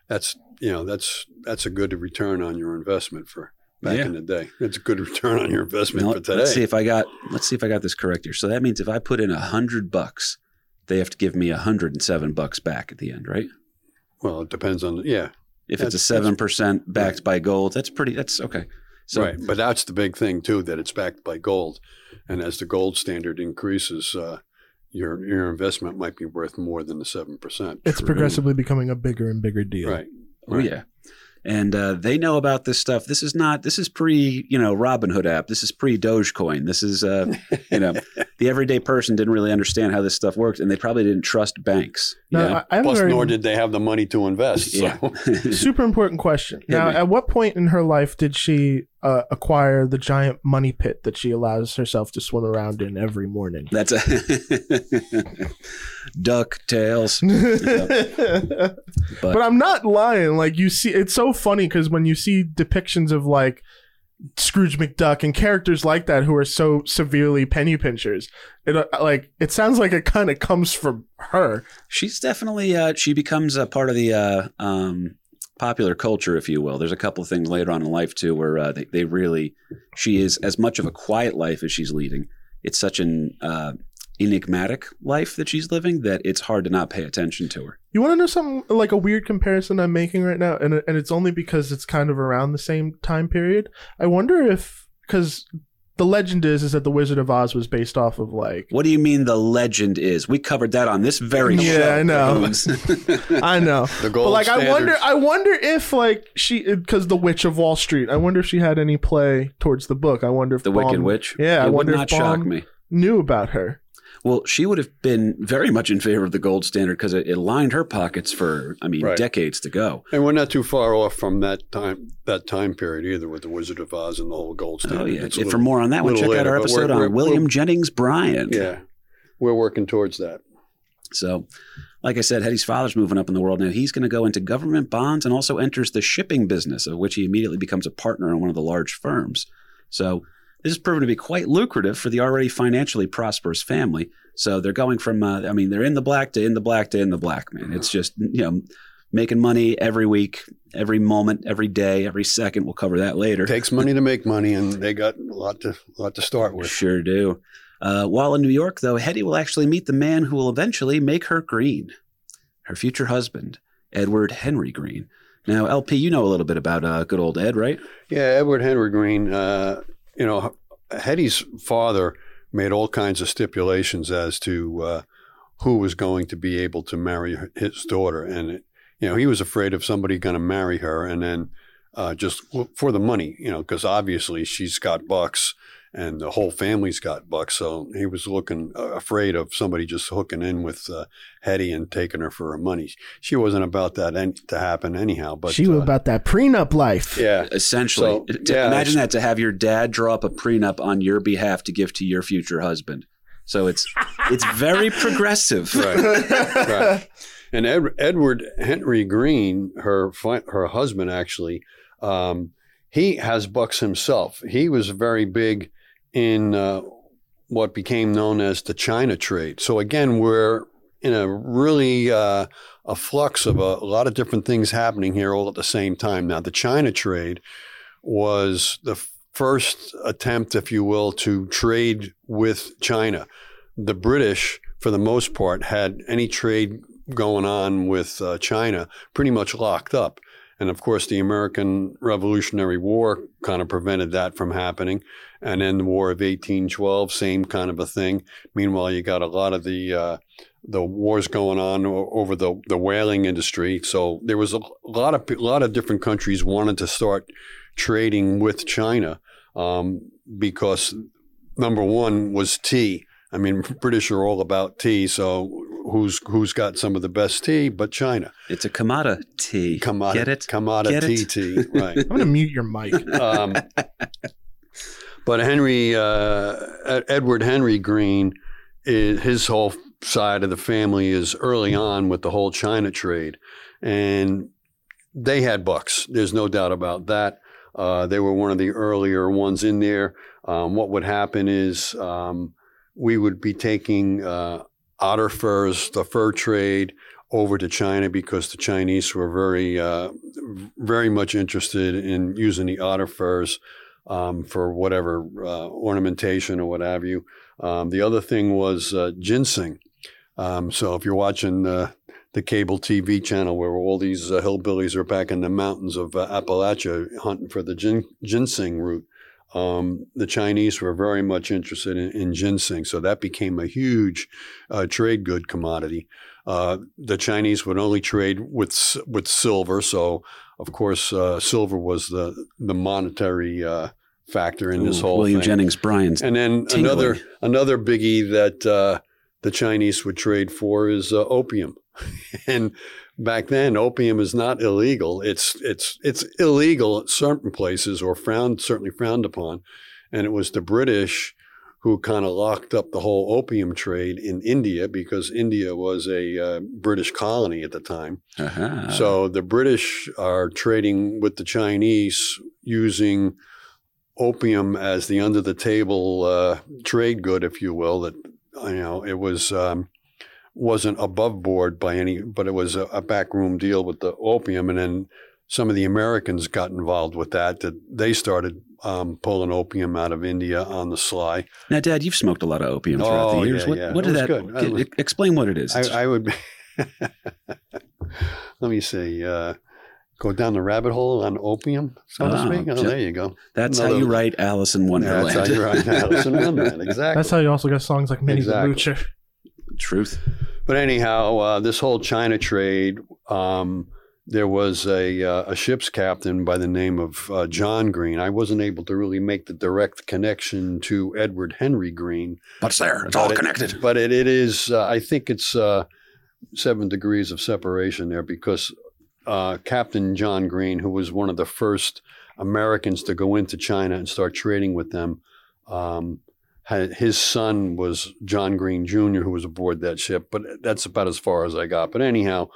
that's you know that's that's a good return on your investment for back Yeah. in the day. It's a good return on your investment Now, for today. let's see if I got let's see if I got this correct here. So that means if I put in a hundred bucks, they have to give me a hundred and seven bucks back at the end, right? well, it depends on yeah, If it's a seven percent backed by gold, that's pretty. That's okay. So right. But that's the big thing too that it's backed by gold, and as the gold standard increases, uh, your your investment might be worth more than the seven percent. It's True. progressively becoming a bigger and bigger deal. Right. Oh yeah. And uh, they know about this stuff. This is not. This is pre, you know, Robinhood app. This is pre Dogecoin. This is, uh, you know, the everyday person didn't really understand how this stuff worked, and they probably didn't trust banks. you Now, know? I, I have a Plus, very nor did they have the money to invest. So. yeah. super important question. Now, at what point in her life did she uh, acquire the giant money pit that she allows herself to swim around in every morning? That's a duck tails. but, I'm not lying. Like you see, it's so funny because when you see depictions of like Scrooge McDuck and characters like that who are so severely penny pinchers, it uh, like it sounds like it kind of comes from her. She's definitely uh, she becomes a part of the uh, um, popular culture, if you will. There's a couple of things later on in life too where uh, they, they really she is as much of a quiet life as she's leading. It's such an uh, enigmatic life that she's living that it's hard to not pay attention to her. You want to know something like a weird comparison I'm making right now, and and it's only because it's kind of around the same time period. I wonder if because the legend is is that the Wizard of Oz was based off of like What do you mean the legend is? We covered that on this very Yeah, show. I know. I know, The but gold like I wonder, I wonder if like she because the Witch of Wall Street. I wonder if she had any play towards the book. I wonder if the Wicked Baum Witch. Yeah, I it would wonder if not shock me. knew about her. Well, she would have been very much in favor of the gold standard because it, it lined her pockets for, I mean, Right. decades to go. And we're not too far off from that time that time period either with the Wizard of Oz and the whole gold oh, standard. Oh yeah! It's little- for more on that one, check out our episode we're- on we're- William we're- Jennings Bryan. Yeah, we're working towards that. So, like I said, Hetty's father's moving up in the world now. He's going to go into government bonds and also enters the shipping business, of which he immediately becomes a partner in one of the large firms. So, this has proven to be quite lucrative for the already financially prosperous family. So they're going from, uh, I mean, they're in the black to in the black to in the black, man. It's just, you know, making money every week, every moment, every day, every second. We'll cover that later. It takes money to make money, and they got a lot to a lot to start with. Sure do. Uh, while in New York, though, Hetty will actually meet the man who will eventually make her green, her future husband, Edward Henry Green. Now, LP, you know a little bit about uh, good old Ed, right? Yeah, Edward Henry Green. Uh, you know, Hetty's father made all kinds of stipulations as to uh, who was going to be able to marry his daughter, and it, you know, he was afraid of somebody going to marry her, and then uh, just for the money, you know, because obviously she's got bucks. And the whole family's got bucks, so he was looking uh, afraid of somebody just hooking in with uh, Hetty and taking her for her money. She wasn't about that en- to happen anyhow. But she was uh, about that prenup life. yeah, Essentially, So, To- yeah, imagine that to have your dad draw up a prenup on your behalf to give to your future husband. So it's it's very progressive. Right. right. And Ed, Edward Henry Green, her fi- her husband, actually, um, he has bucks himself. He was very big in uh, what became known as the China trade. So again, we're in a really uh, a flux of a, a lot of different things happening here all at the same time. Now, the China trade was the first attempt, if you will, to trade with China. The British, for the most part, had any trade going on with uh, China pretty much locked up. And of course, the American Revolutionary War kind of prevented that from happening. And then the War of 1812, same kind of a thing. Meanwhile, you got a lot of the uh, the wars going on over the, the whaling industry. So there was a lot of a lot of different countries wanted to start trading with China um, because number one was tea. I mean, British are all about tea. So who's who's got some of the best tea but China? It's a commodity. Commodity, Get it? Commodity Get it? tea, right? I'm gonna mute your mic. um, but Henry, uh, Edward Henry Green, is, his whole side of the family is early on with the whole China trade, and they had bucks. There's no doubt about that. Uh, they were one of the earlier ones in there. Um, what would happen is um, we would be taking uh, otter furs, the fur trade, over to China because the Chinese were very, uh, very much interested in using the otter furs um, for whatever uh, ornamentation or what have you. Um, the other thing was uh, ginseng. Um, so if you're watching uh, the cable TV channel where all these uh, hillbillies are back in the mountains of Appalachia hunting for the gin- ginseng root, um, the Chinese were very much interested in, in, ginseng. So that became a huge uh, trade good commodity. Uh, the Chinese would only trade with with silver. So of course, uh, silver was the the monetary uh, factor in this whole William thing. Jennings Bryan's. And then tingling. another another biggie that uh, the Chinese would trade for is uh, opium. and back then, opium is not illegal. It's it's it's illegal at certain places or frowned certainly frowned upon. And it was the British who kind of locked up the whole opium trade in India because India was a uh, British colony at the time. Uh-huh. So the British are trading with the Chinese using opium as the under the table uh, trade good, if you will. That you know it was um, wasn't above board by any, but it was a, a backroom deal with the opium, and then some of the Americans got involved with that. That they started um, pulling opium out of India on the sly. now, Dad, you've smoked a lot of opium throughout Oh, the years. yeah, what yeah. what did that? good. It was- explain what it is. I, I would. let me see. Uh, go down the rabbit hole on opium, so to Ah, speak. Oh, there you go. that's how you write Alice in Wonderland. that's how you write Alice in Wonderland. Exactly. That's how you also get songs like Minnie Exactly. the Moocher. Truth. But anyhow, uh, this whole China trade, um, there was a, uh, a ship's captain by the name of uh, John Green. I wasn't able to really make the direct connection to Edward Henry Green. But it's there. It's all it- connected. But it, it is, uh, I think it's uh, seven degrees of separation there because uh, Captain John Green, who was one of the first Americans to go into China and start trading with them, um, his son was John Green Jr., who was aboard that ship. But that's about as far as I got. But anyhow,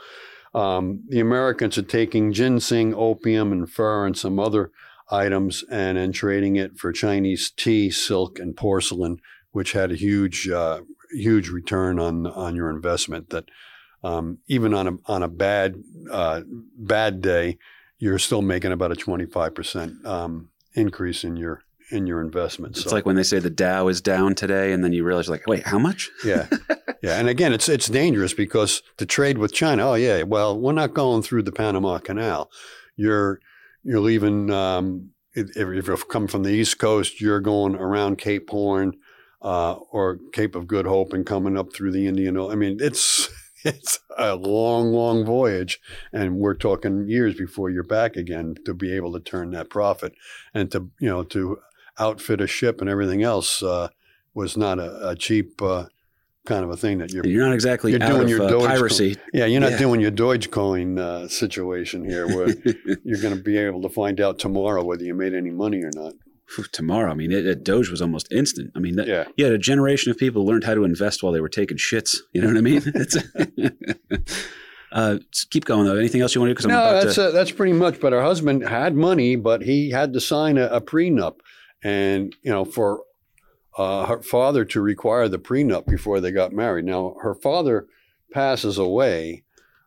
um, the Americans are taking ginseng, opium, and fur and some other items and then trading it for Chinese tea, silk, and porcelain, which had a huge, uh, huge return on on your investment. That um, even on a on a bad uh, bad day, you're still making about a twenty five percent um, increase in your in your investments. It's So, like when they say the Dow is down today, and then you realize, like, wait, how much? yeah, yeah, and again, it's it's dangerous because to trade with China. Oh yeah, well, we're not going through the Panama Canal. You're you're leaving. Um, if, if you come from the East Coast, you're going around Cape Horn uh, or Cape of Good Hope and coming up through the Indian. I mean, it's it's a long, long voyage, and we're talking years before you're back again to be able to turn that profit and to you know to outfit a ship and everything else uh, was not a, a cheap uh, kind of a thing that you're. You're not exactly You're doing of your uh, piracy. Yeah, you're not Yeah. doing your Dogecoin uh, situation here, where you're going to be able to find out tomorrow whether you made any money or not. Tomorrow, I mean, it, it, Doge was almost instant. I mean, that, Yeah, you had a generation of people who learned how to invest while they were taking shits. You know what I mean? Uh, keep going though. Anything else you want to do? Because I'm no, about that's to. uh, that's pretty much. But her husband had money, but he had to sign a, a prenup, and you know, for uh, her father to require the prenup before they got married. Now, her father passes away,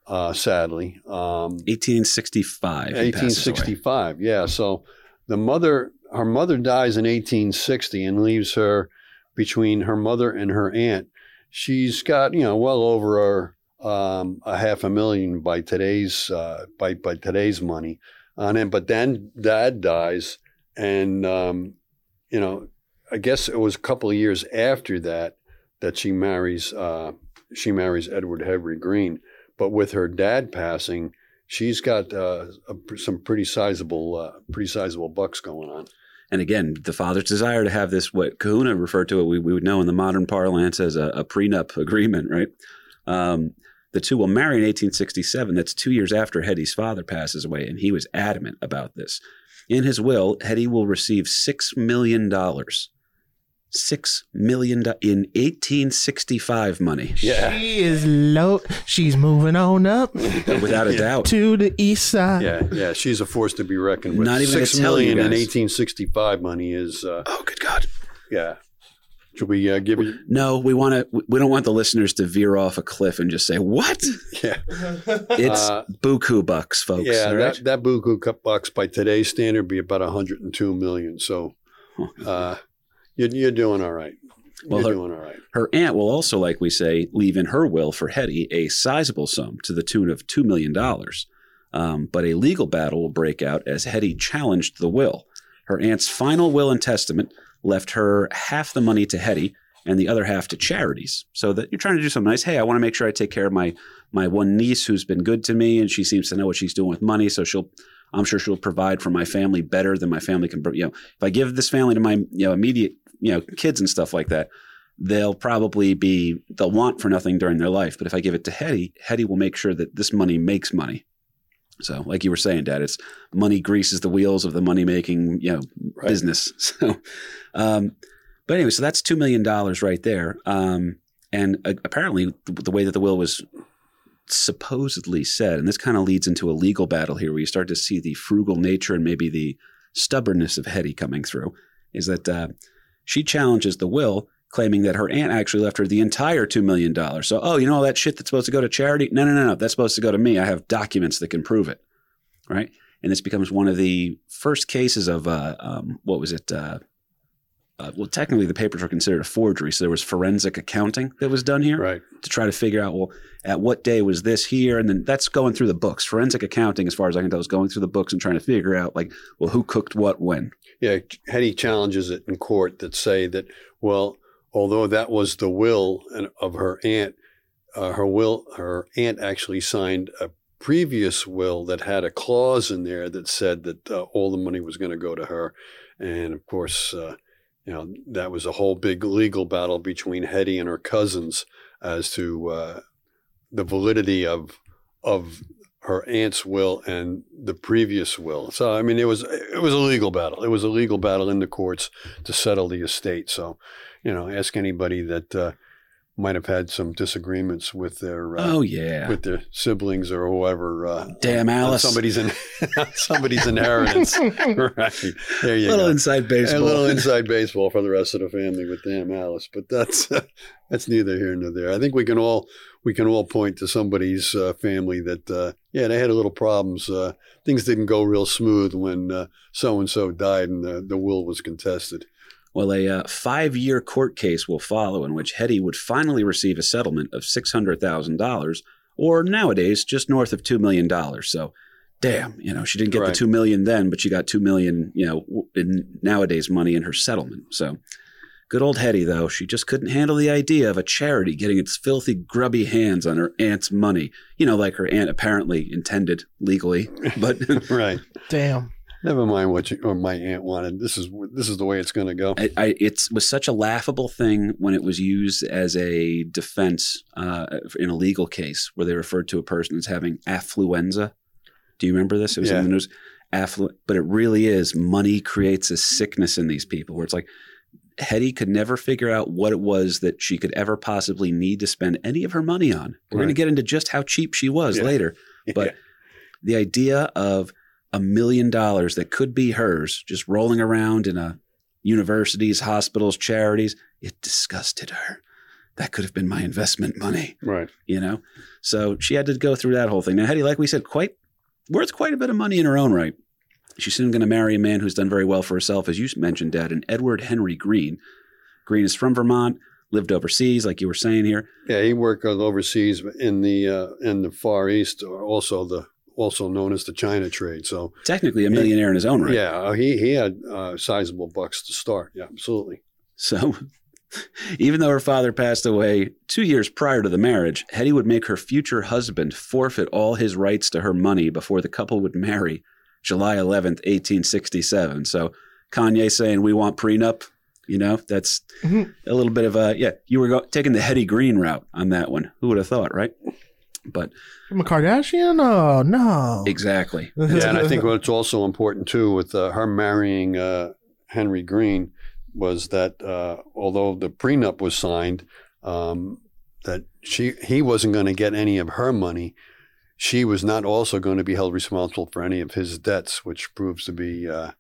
uh, sadly. Um, 1865. he passes away. 1865. Yeah. So the mother, her mother dies in 1860 and leaves her between her mother and her aunt. She's got you know well over um, a half a million by today's uh, by by today's money on it. But then dad dies, and um, you know I guess it was a couple of years after that that she marries uh, she marries Edward Henry Green. But with her dad passing, she's got uh, a, some pretty sizable, uh, pretty sizable bucks going on. And again, the father's desire to have this, what Kahuna referred to it, we, we would know in the modern parlance as a, a prenup agreement, right? Um, the two will marry in 1867. That's two years after Hetty's father passes away, and he was adamant about this. In his will, Hetty will receive $6 million. $6 million in 1865 money, Yeah. She is low. She's moving on up without a Yeah. doubt. to the east side. Yeah, yeah, she's a force to be reckoned with. Not even gonna Six tell you million in 1865 money is, uh, Oh, good God. yeah, Should we uh, give you? No, we want to. We don't want the listeners to veer off a cliff and just say, "What?" Yeah, It's Uh, buku bucks, folks. yeah. all right? That that Buku Cup box by today's standard be about 102 million. So uh, you're you're doing all right. Well, you're her- doing all right. Her aunt will also, like we say, leave in her will for Hetty a sizable sum to the tune of $2 million. Um, but a legal battle will break out as Hetty challenged the will. Her aunt's final will and testament left her half the money to Hetty and the other half to charities. So that you're trying to do something nice. Hey, I want to make sure I take care of my my one niece who's been good to me, and she seems to know what she's doing with money. So she'll, I'm sure she'll provide for my family better than my family can. You know, if I give this family to my you know immediate you know kids and stuff like that, they'll probably be they'll want for nothing during their life. But if I give it to Hetty, Hetty will make sure that this money makes money. So, like you were saying, Dad, it's money greases the wheels of the money making you know Right. business. So, um, but anyway, so that's two million dollars right there. Um, and uh, apparently, the, the way that the will was supposedly said, and this kind of leads into a legal battle here, where you start to see the frugal nature and maybe the stubbornness of Hetty coming through, is that uh, she challenges the will, claiming that her aunt actually left her the entire two million dollars. So, oh, you know all that shit that's supposed to go to charity? No, no, no, no. That's supposed to go to me. I have documents that can prove it, right? And this becomes one of the first cases of uh, um, what was it? Uh, uh, well, technically, the papers were considered a forgery, so there was forensic accounting that was done here Right. to try to figure out, well, at what day was this here? And then that's going through the books. Forensic accounting, as far as I can tell, is going through the books and trying to figure out, like, well, who cooked what when. Yeah, Hetty challenges it in court that say that well, although that was the will of her aunt, uh, her will, her aunt actually signed a previous will that had a clause in there that said that uh, all the money was going to go to her, and of course, uh, you know that was a whole big legal battle between Hetty and her cousins as to uh, the validity of of her aunt's will and the previous will. So I mean, it was it was a legal battle. It was a legal battle in the courts to settle the estate. So, you know, ask anybody that uh, might have had some disagreements with their uh, oh, yeah. with their siblings or whoever. Uh, Damn Alice. somebody's in somebody's inheritance. right there, you a little go. inside baseball. A little inside baseball for the rest of the family with damn Alice, but that's that's neither here nor there. I think we can all we can all point to somebody's uh, family that uh, yeah they had a little problems. Uh, things didn't go real smooth when so and so died and the, the will was contested. Well, a uh, five year court case will follow in which Hetty would finally receive a settlement of $600,000, or nowadays just north of $2 million. So, damn, you know, she didn't get Right. the 2 million then, but she got 2 million, you know, in nowadays money in her settlement. So, good old Hetty, though, she just couldn't handle the idea of a charity getting its filthy, grubby hands on her aunt's money. You know, like her aunt apparently intended legally, but. right. Damn. Never mind what you, or my aunt wanted. This is this is the way it's going to go. I, I, it was such a laughable thing when it was used as a defense uh, in a legal case where they referred to a person as having affluenza. Do you remember this? It was Yeah. in the news. Afflu- but it really is money creates a sickness in these people where it's like Hetty could never figure out what it was that she could ever possibly need to spend any of her money on. We're going to get into just how cheap she was Yeah. later. But the idea of a million dollars that could be hers just rolling around in a universities, hospitals, charities, it disgusted her. That could have been my investment money, right. you know? So she had to go through that whole thing. Now, Hetty, like we said, quite worth quite a bit of money in her own right. She's soon going to marry a man who's done very well for herself, as you mentioned, Dad, and Edward Henry Green. Green is from Vermont, lived overseas, like you were saying here. Yeah, he worked overseas in the uh, in the Far East, or also the also known as the China trade. So Technically a millionaire in his own right. yeah, uh, he he had uh, sizable bucks to start. Yeah, absolutely. So, even though her father passed away two years prior to the marriage, Hetty would make her future husband forfeit all his rights to her money before the couple would marry July 11th, 1867. So, Kanye saying, We want prenup, you know, that's Mhm. a little bit of a, yeah, you were go- taking the Hetty Green route on that one. Who would have thought, right? But I'm a Kardashian? Oh, no. exactly. Yeah, and I think what's also important too with uh, her marrying uh, Henry Green was that uh, although the prenup was signed, um, that she he wasn't going to get any of her money. She was not also going to be held responsible for any of his debts, which proves to be uh,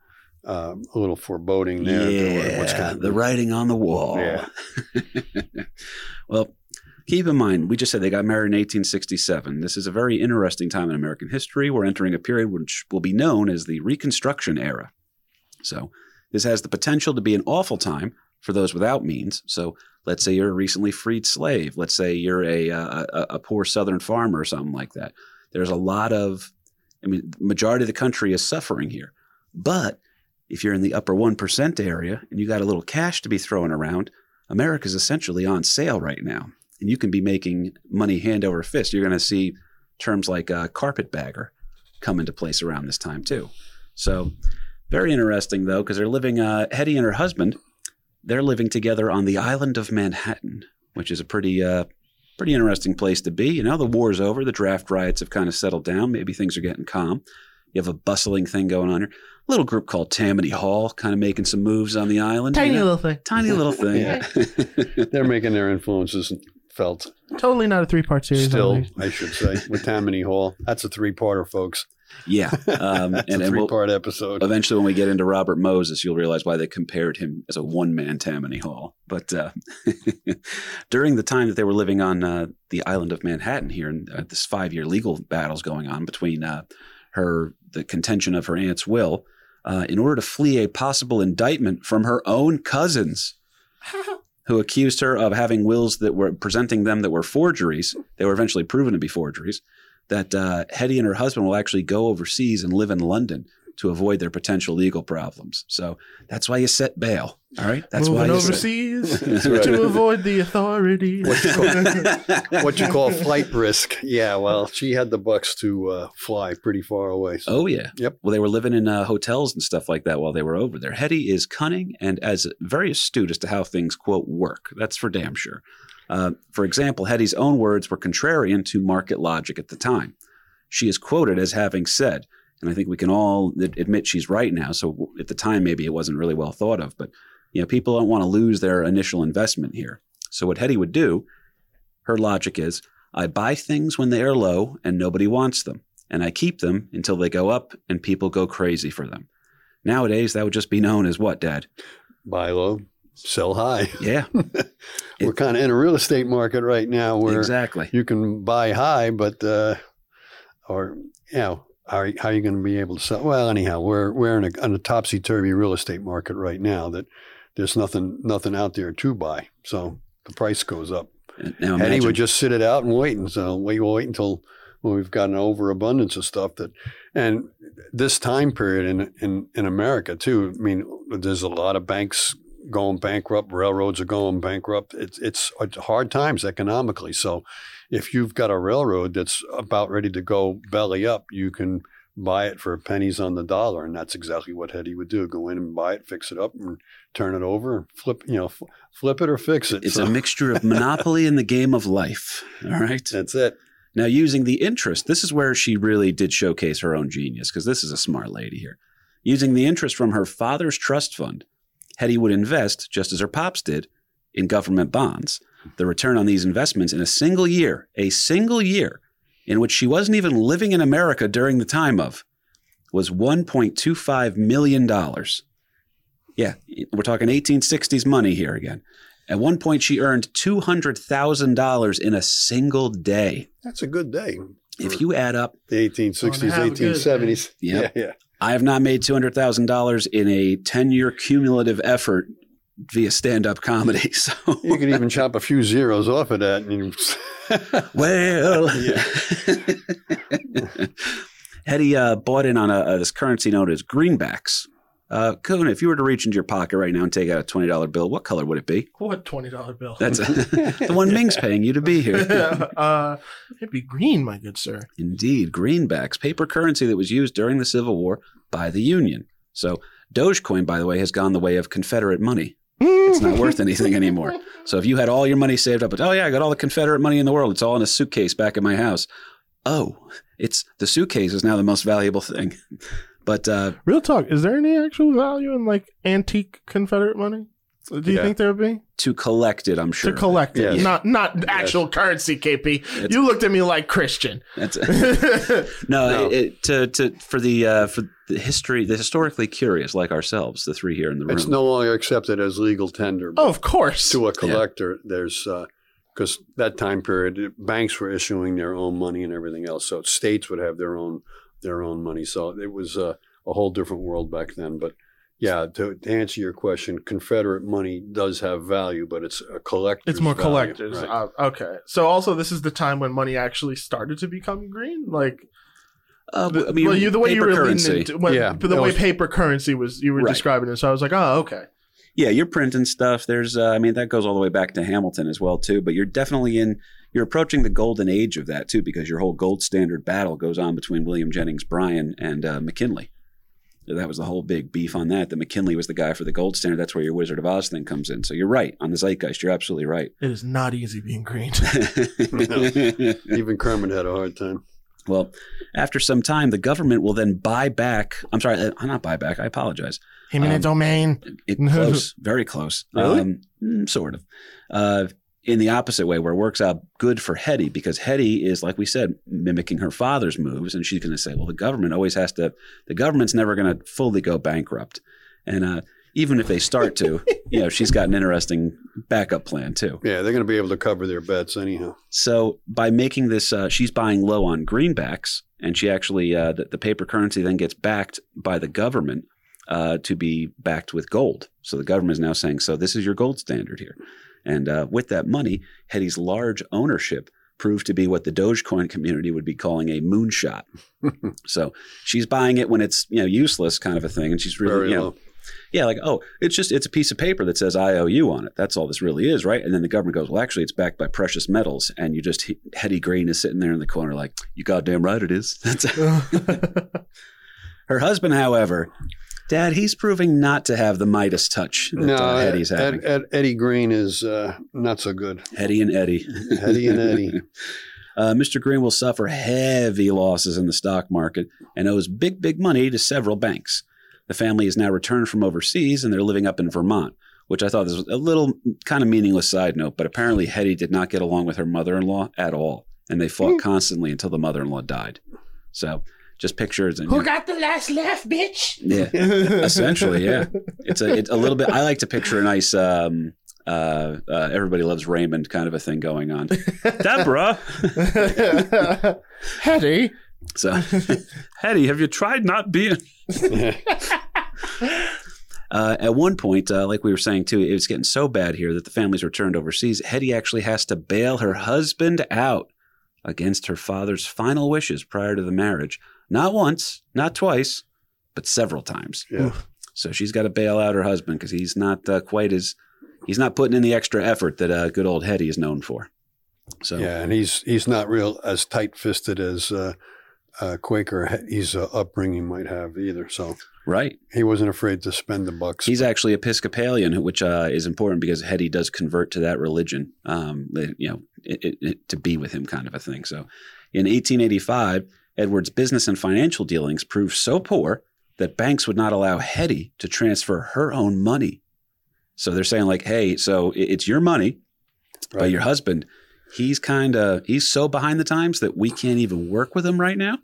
um, a little foreboding there. Yeah, what's kind of the writing on the wall. Yeah. well, keep in mind, we just said they got married in 1867. This is a very interesting time in American history. We're entering a period which will be known as the Reconstruction era. So, this has the potential to be an awful time for those without means. So, let's say you're a recently freed slave. Let's say you're a, uh, a, a poor Southern farmer or something like that. There's a lot of, I mean, majority of the country is suffering here. But if you're in the upper 1% area and you got a little cash to be throwing around, America's essentially on sale right now. And you can be making money hand over fist. You're going to see terms like uh, carpetbagger come into place around this time, too. So, very interesting, though, because they're living, uh, Hetty and her husband, they're living together on the island of Manhattan, which is a pretty, uh, pretty interesting place to be. You know, the war's over, the draft riots have kind of settled down. Maybe things are getting calm. You have a bustling thing going on here. A little group called Tammany Hall, kind of making some moves on the island. Tiny you know? little thing. tiny little thing. They're making their influences felt. Totally not a three part series. Still. I should say, with Tammany Hall. That's a three-parter, folks. yeah. Um, That's and a and we'll, three-part episode. eventually, when we get into Robert Moses, you'll realize why they compared him as a one man Tammany Hall. But uh, during the time that they were living on uh, the island of Manhattan here, and uh, this five year legal battles going on between uh, her, the contention of her aunt's will, uh, in order to flee a possible indictment from her own cousins. Who accused her of having wills that were presenting them that were forgeries? They were eventually proven to be forgeries. That uh, Hetty and her husband will actually go overseas and live in London to avoid their potential legal problems. So that's why you set bail. All right, that's Moving why you set- overseas That's to avoid the authorities. What you call, what you call flight risk. Yeah, well, she had the bucks to uh, fly pretty far away. So. Oh yeah. Yep. Well, they were living in uh, hotels and stuff like that while they were over there. Hetty is cunning and as very astute as to how things quote work. That's for damn sure. Uh, for example, Hetty's own words were contrarian to market logic at the time. She is quoted as having said, and I think we can all admit she's right now. So at the time, maybe it wasn't really well thought of, but you know, people don't want to lose their initial investment here. So what Hetty would do, her logic is, I buy things when they are low and nobody wants them and I keep them until they go up and people go crazy for them. Nowadays, that would just be known as what, Dad? Buy low, sell high. Yeah, We're kind of in a real estate market right now where exactly. you can buy high, but uh, or you know, are, how are you going to be able to sell? Well, anyhow, we're we're in a, a topsy turvy real estate market right now that there's nothing nothing out there to buy, so the price goes up. Now And he would just sit it out and wait, and so we will wait until we've got an overabundance of stuff that, and this time period in in in America too. I mean, there's a lot of banks going bankrupt, railroads are going bankrupt. It's it's hard times economically. So, if you've got a railroad that's about ready to go belly up, you can buy it for pennies on the dollar, and that's exactly what Hetty would do: go in and buy it, fix it up, and turn it over, and flip, you know, f- flip it or fix it. it's So a mixture of monopoly and the game of life. All right. that's it. Now, using the interest, this is where she really did showcase her own genius because this is a smart lady here. Using the interest from her father's trust fund, Hetty would invest, just as her pops did, in government bonds. The return on these investments in a single year, a single year in which she wasn't even living in America during the time of, was $1.25 million. Yeah, we're talking 1860s money here again. At one point, she earned $200,000 in a single day. That's a good day. If you add up, The 1860s, Gonna have a good 1870s. Yep. Yeah, yeah. I have not made $200,000 in a 10 year cumulative effort via stand up comedy. So, You can even chop a few zeros off of that. And you, well. Hetty uh, bought in on a, a- this currency known as greenbacks. Uh, Coon, if you were to reach into your pocket right now and take out a $20 bill, what color would it be? What twenty dollar bill? That's the one Ming's paying you to be here. uh, it'd be green, my good sir. Indeed, greenbacks, paper currency that was used during the Civil War by the Union. So, Dogecoin, by the way, has gone the way of Confederate money. It's not worth anything anymore. So, if you had all your money saved up, but oh yeah, I got all the Confederate money in the world. It's all in a suitcase back at my house. Oh, it's the suitcase is now the most valuable thing. But uh, Real talk. Is there any actual value in like antique Confederate money? So do you Yeah. think there would be To collect it, I'm sure. to collect it, Yes. not not actual currency? KP, It's- you looked at me like Christian. That's no, No. It, it- to to for the uh, for the history, the historically curious like ourselves, the three here in the room. It's no longer accepted as legal tender Oh, of course. to a collector. There's because that time period, banks were issuing their own money and everything else, so states would have their own their own money. So it was uh, a whole different world back then. But yeah, to, to answer your question, Confederate money does have value, but it's a collector. It's more collectors. Uh, okay. So also, this is the time when money actually started to become green. Like, Uh, the, I mean, well, you, the way you were leading currency. into, when, Yeah, the that way was- paper currency was, you were Right. describing it. So I was like, oh, okay. Yeah, you're printing stuff. There's, uh, I mean, that goes all the way back to Hamilton as well too. But you're definitely in. You're approaching the golden age of that too, because your whole gold standard battle goes on between William Jennings Bryan and uh, McKinley. That was the whole big beef on that. That McKinley was the guy for the gold standard. That's where your Wizard of Oz thing comes in. So you're right on the zeitgeist. You're absolutely right. It is not easy being green. Even Kermit had a hard time. well, after some time, the government will then buy back. I'm sorry, uh, not buy back. I apologize. Eminent Um, domain. It, close, very close. Really? Um, mm, sort of. Uh, in the opposite way, where it works out good for Hetty, because Hetty is, like we said, mimicking her father's moves, and she's going to say, "Well, the government always has to. The government's never going to fully go bankrupt, and uh, even if they start to, you know, she's got an interesting backup plan too. Yeah, they're going to be able to cover their bets anyhow. So by making this, uh, she's buying low on greenbacks, and she actually uh, the, the paper currency then gets backed by the government uh, to be backed with gold. So the government is now saying, "So this is your gold standard here," and uh, with that money, Hetty's large ownership proved to be what the Dogecoin community would be calling a moonshot. so she's buying it when it's you know useless, kind of a thing, and she's really Very you know, low. yeah, like, oh, it's just it's a piece of paper that says IOU on it. That's all this really is, right? And then the government goes, well, actually, it's backed by precious metals, and you just Hetty Green is sitting there in the corner, like, you goddamn right it is. That's her husband, however. Dad, he's proving not to have the Midas touch that No, uh, Hetty's Ed, having. Ed, Eddie Green is uh, not so good. Hetty and Eddie. Hetty and Eddie. Uh, Mr. Green will suffer heavy losses in the stock market and owes big, big money to several banks. The family is now returned from overseas and they're living up in Vermont, which I thought was a little kind of meaningless side note, but apparently Hetty did not get along with her mother in law at all. And they fought constantly until the mother in law died. So just pictures and Who got the last laugh, bitch? yeah, essentially, yeah. It's a it's a little bit. I like to picture a nice um, uh, uh, everybody loves Raymond kind of a thing going on. Deborah, Hetty. so Hetty, have you tried not being? Uh, at one point, uh, like we were saying too, it was getting so bad here that the family's returned overseas. Hetty actually has to bail her husband out against her father's final wishes prior to the marriage. Not once, not twice, but several times. Yeah. So she's got to bail out her husband because he's not uh, quite as he's not putting in the extra effort that uh, good old Hetty is known for. So Yeah, and he's he's not real as tight fisted as uh, uh, Quaker his uh, upbringing might have either. So right, he wasn't afraid to spend the bucks. he's actually Episcopalian, which uh, is important because Hetty does convert to that religion. Um, you know, it, it, it- to be with him, kind of a thing. So, in 1885, Edward's business and financial dealings proved so poor that banks would not allow Hetty to transfer her own money. So they're saying like, "Hey, so it's your money, but your husband, he's kind of he's so behind the times that we can't even work with him right now."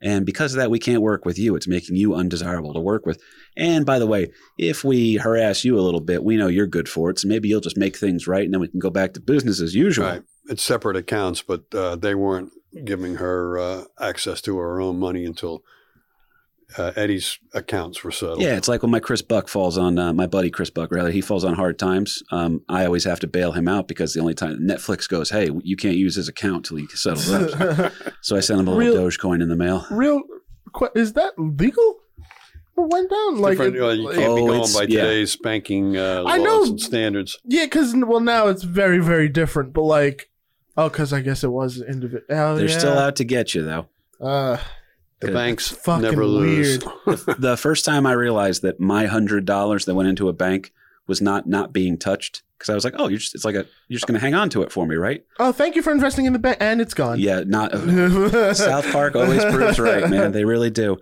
And because of that, we can't work with you. It's making you undesirable to work with. And by the way, if we harass you a little bit, we know you're good for it. So maybe you'll just make things right and then we can go back to business as usual. Right. It's separate accounts, but uh, they weren't giving her uh, access to her own money until uh, Eddie's accounts were settled. Yeah, it's like when my Chris Buck falls on, uh, my buddy Chris Buck, rather, he falls on hard times. Um, I always have to bail him out because the only time Netflix goes, hey, you can't use his account till he settles up. so I send him a little Real- Dogecoin in the mail. Real, is that legal? What went down? Like, it- uh, you can't be Oh, going it's- by yeah. today's banking uh, I know. and standards. yeah, because well now it's very very different. But like, oh, because I guess it was individual. Oh, They're yeah. still out to get you, though. Uh, The banks Fucking never lose. weird. the first time I realized that my hundred dollars that went into a bank was not not being touched because I was like, oh, you're just it's like a you're just gonna hang on to it for me, right? oh, thank you for investing in the bank, and it's gone. Yeah, not South Park always proves right, man. They really do.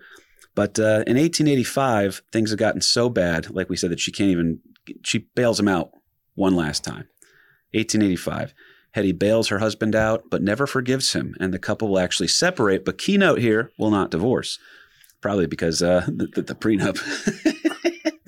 But uh, in 1885, things have gotten so bad, like we said, that she can't even she bails him out one last time. 1885. Hetty bails her husband out, but never forgives him, and the couple will actually separate. But keynote here will not divorce, probably because uh, the, the, the prenup.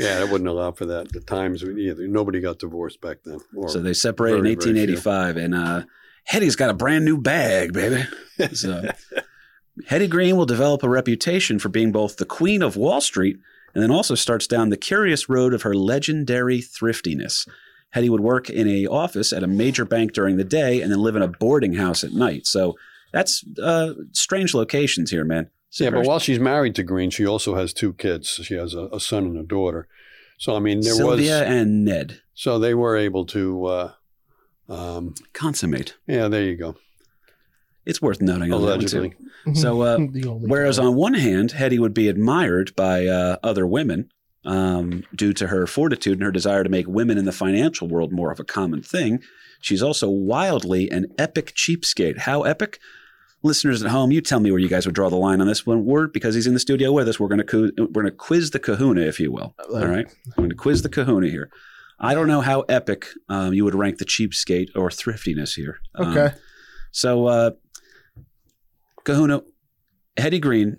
Yeah, it wouldn't allow for that. The times either nobody got divorced back then. Or, so they separate in very, very 1885, and uh, Hetty's got a brand new bag, baby. So Hetty Green will develop a reputation for being both the queen of Wall Street and then also starts down the curious road of her legendary thriftiness. Hetty would work in a office at a major bank during the day and then live in a boarding house at night. So that's uh, strange locations here, man. So yeah, but while she's married to Green, she also has two kids. She has a, a son and a daughter. So I mean, there Sylvia was and Ned so they were able to. Uh, um, consummate. yeah, there you go. It's worth noting on that. Allegedly, So, uh, Whereas guy. on one hand, Hetty would be admired by uh, other women um, due to her fortitude and her desire to make women in the financial world more of a common thing. She's also wildly an epic cheapskate. How epic? Listeners at home, you tell me where you guys would draw the line on this one word because he's in the studio with us. We're going to we're going to quiz the Kahuna, if you will. All right, I'm going to quiz the Kahuna here. I don't know how epic um, you would rank the cheapskate or thriftiness here. Um, okay. so, uh, Kahuna, Hetty Green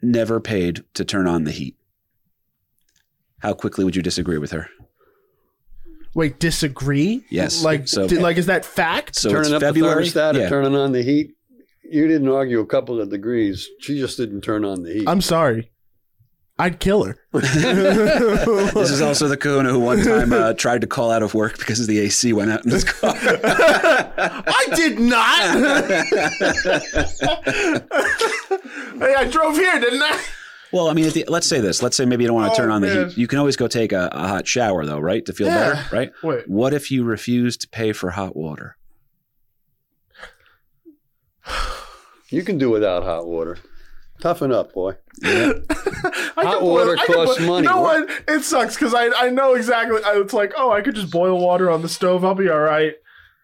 never paid to turn on the heat. How quickly would you disagree with her? Wait, disagree? Yes. Like, So- di- like is that fact? So turning it's up February. the thermostat yeah. and turning on the heat. You didn't argue a couple of degrees. She just didn't turn on the heat. I'm sorry. I'd kill her. this is also the Kahuna who one time uh, tried to call out of work because the AC went out in his car. I did not. hey, I drove here, didn't I? Well, I mean, at the, let's say this. Let's say maybe you don't want to Oh, turn on the man. heat. You can always go take a, a hot shower, though, right? To feel Yeah. better, right? Wait. What if you refuse to pay for hot water? you can do without hot water. Toughen up, boy. I Hot water I can costs boil- money. You know what? It sucks because I, I know exactly. It's like, oh, I could just boil water on the stove. I'll be all right.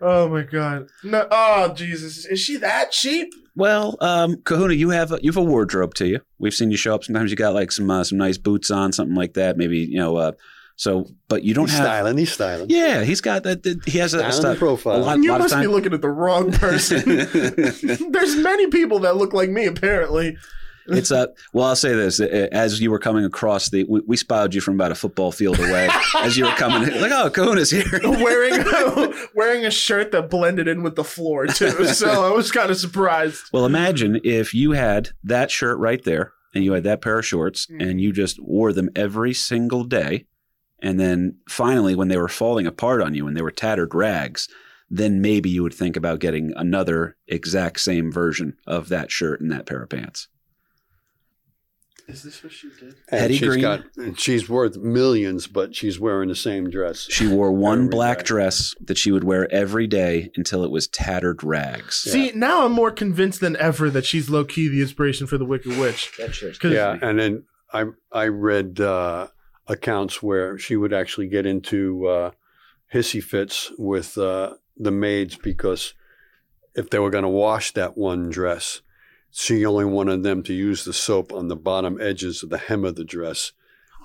Oh my god. No. Oh Jesus. Is she that cheap? Well, um, Kahuna, you have a, you have a wardrobe to you. We've seen you show up. Sometimes you got like some uh, some nice boots on, something like that. Maybe you know. Uh, so, but you don't He's have. styling. He's styling. Yeah, he's got that. that- He has a, a Styling style. profile. A lot, you lot of must be looking at the wrong person. There's many people that look like me. Apparently. It's a well. I'll say this: uh, as you were coming across the, we, we spotted you from about a football field away. as you were coming, like, oh, Kahuna's here. wearing wearing a shirt that blended in with the floor too. So I was kind of surprised. well, imagine if you had that shirt right there, and you had that pair of shorts, Mm. and you just wore them every single day, and then finally, when they were falling apart on you and they were tattered rags, then maybe you would think about getting another exact same version of that shirt and that pair of pants. Is this what she did? And Hetty she's Green. got she's worth millions, but she's wearing the same dress. She wore one black day. dress that she would wear every day until it was tattered rags. See, now I'm more convinced than ever that she's low key the inspiration for the Wicked Witch. That shirt's 'Cause- Yeah, and then I I read uh, accounts where she would actually get into uh, hissy fits with uh, the maids because if they were going to wash that one dress, she only wanted them to use the soap on the bottom edges of the hem of the dress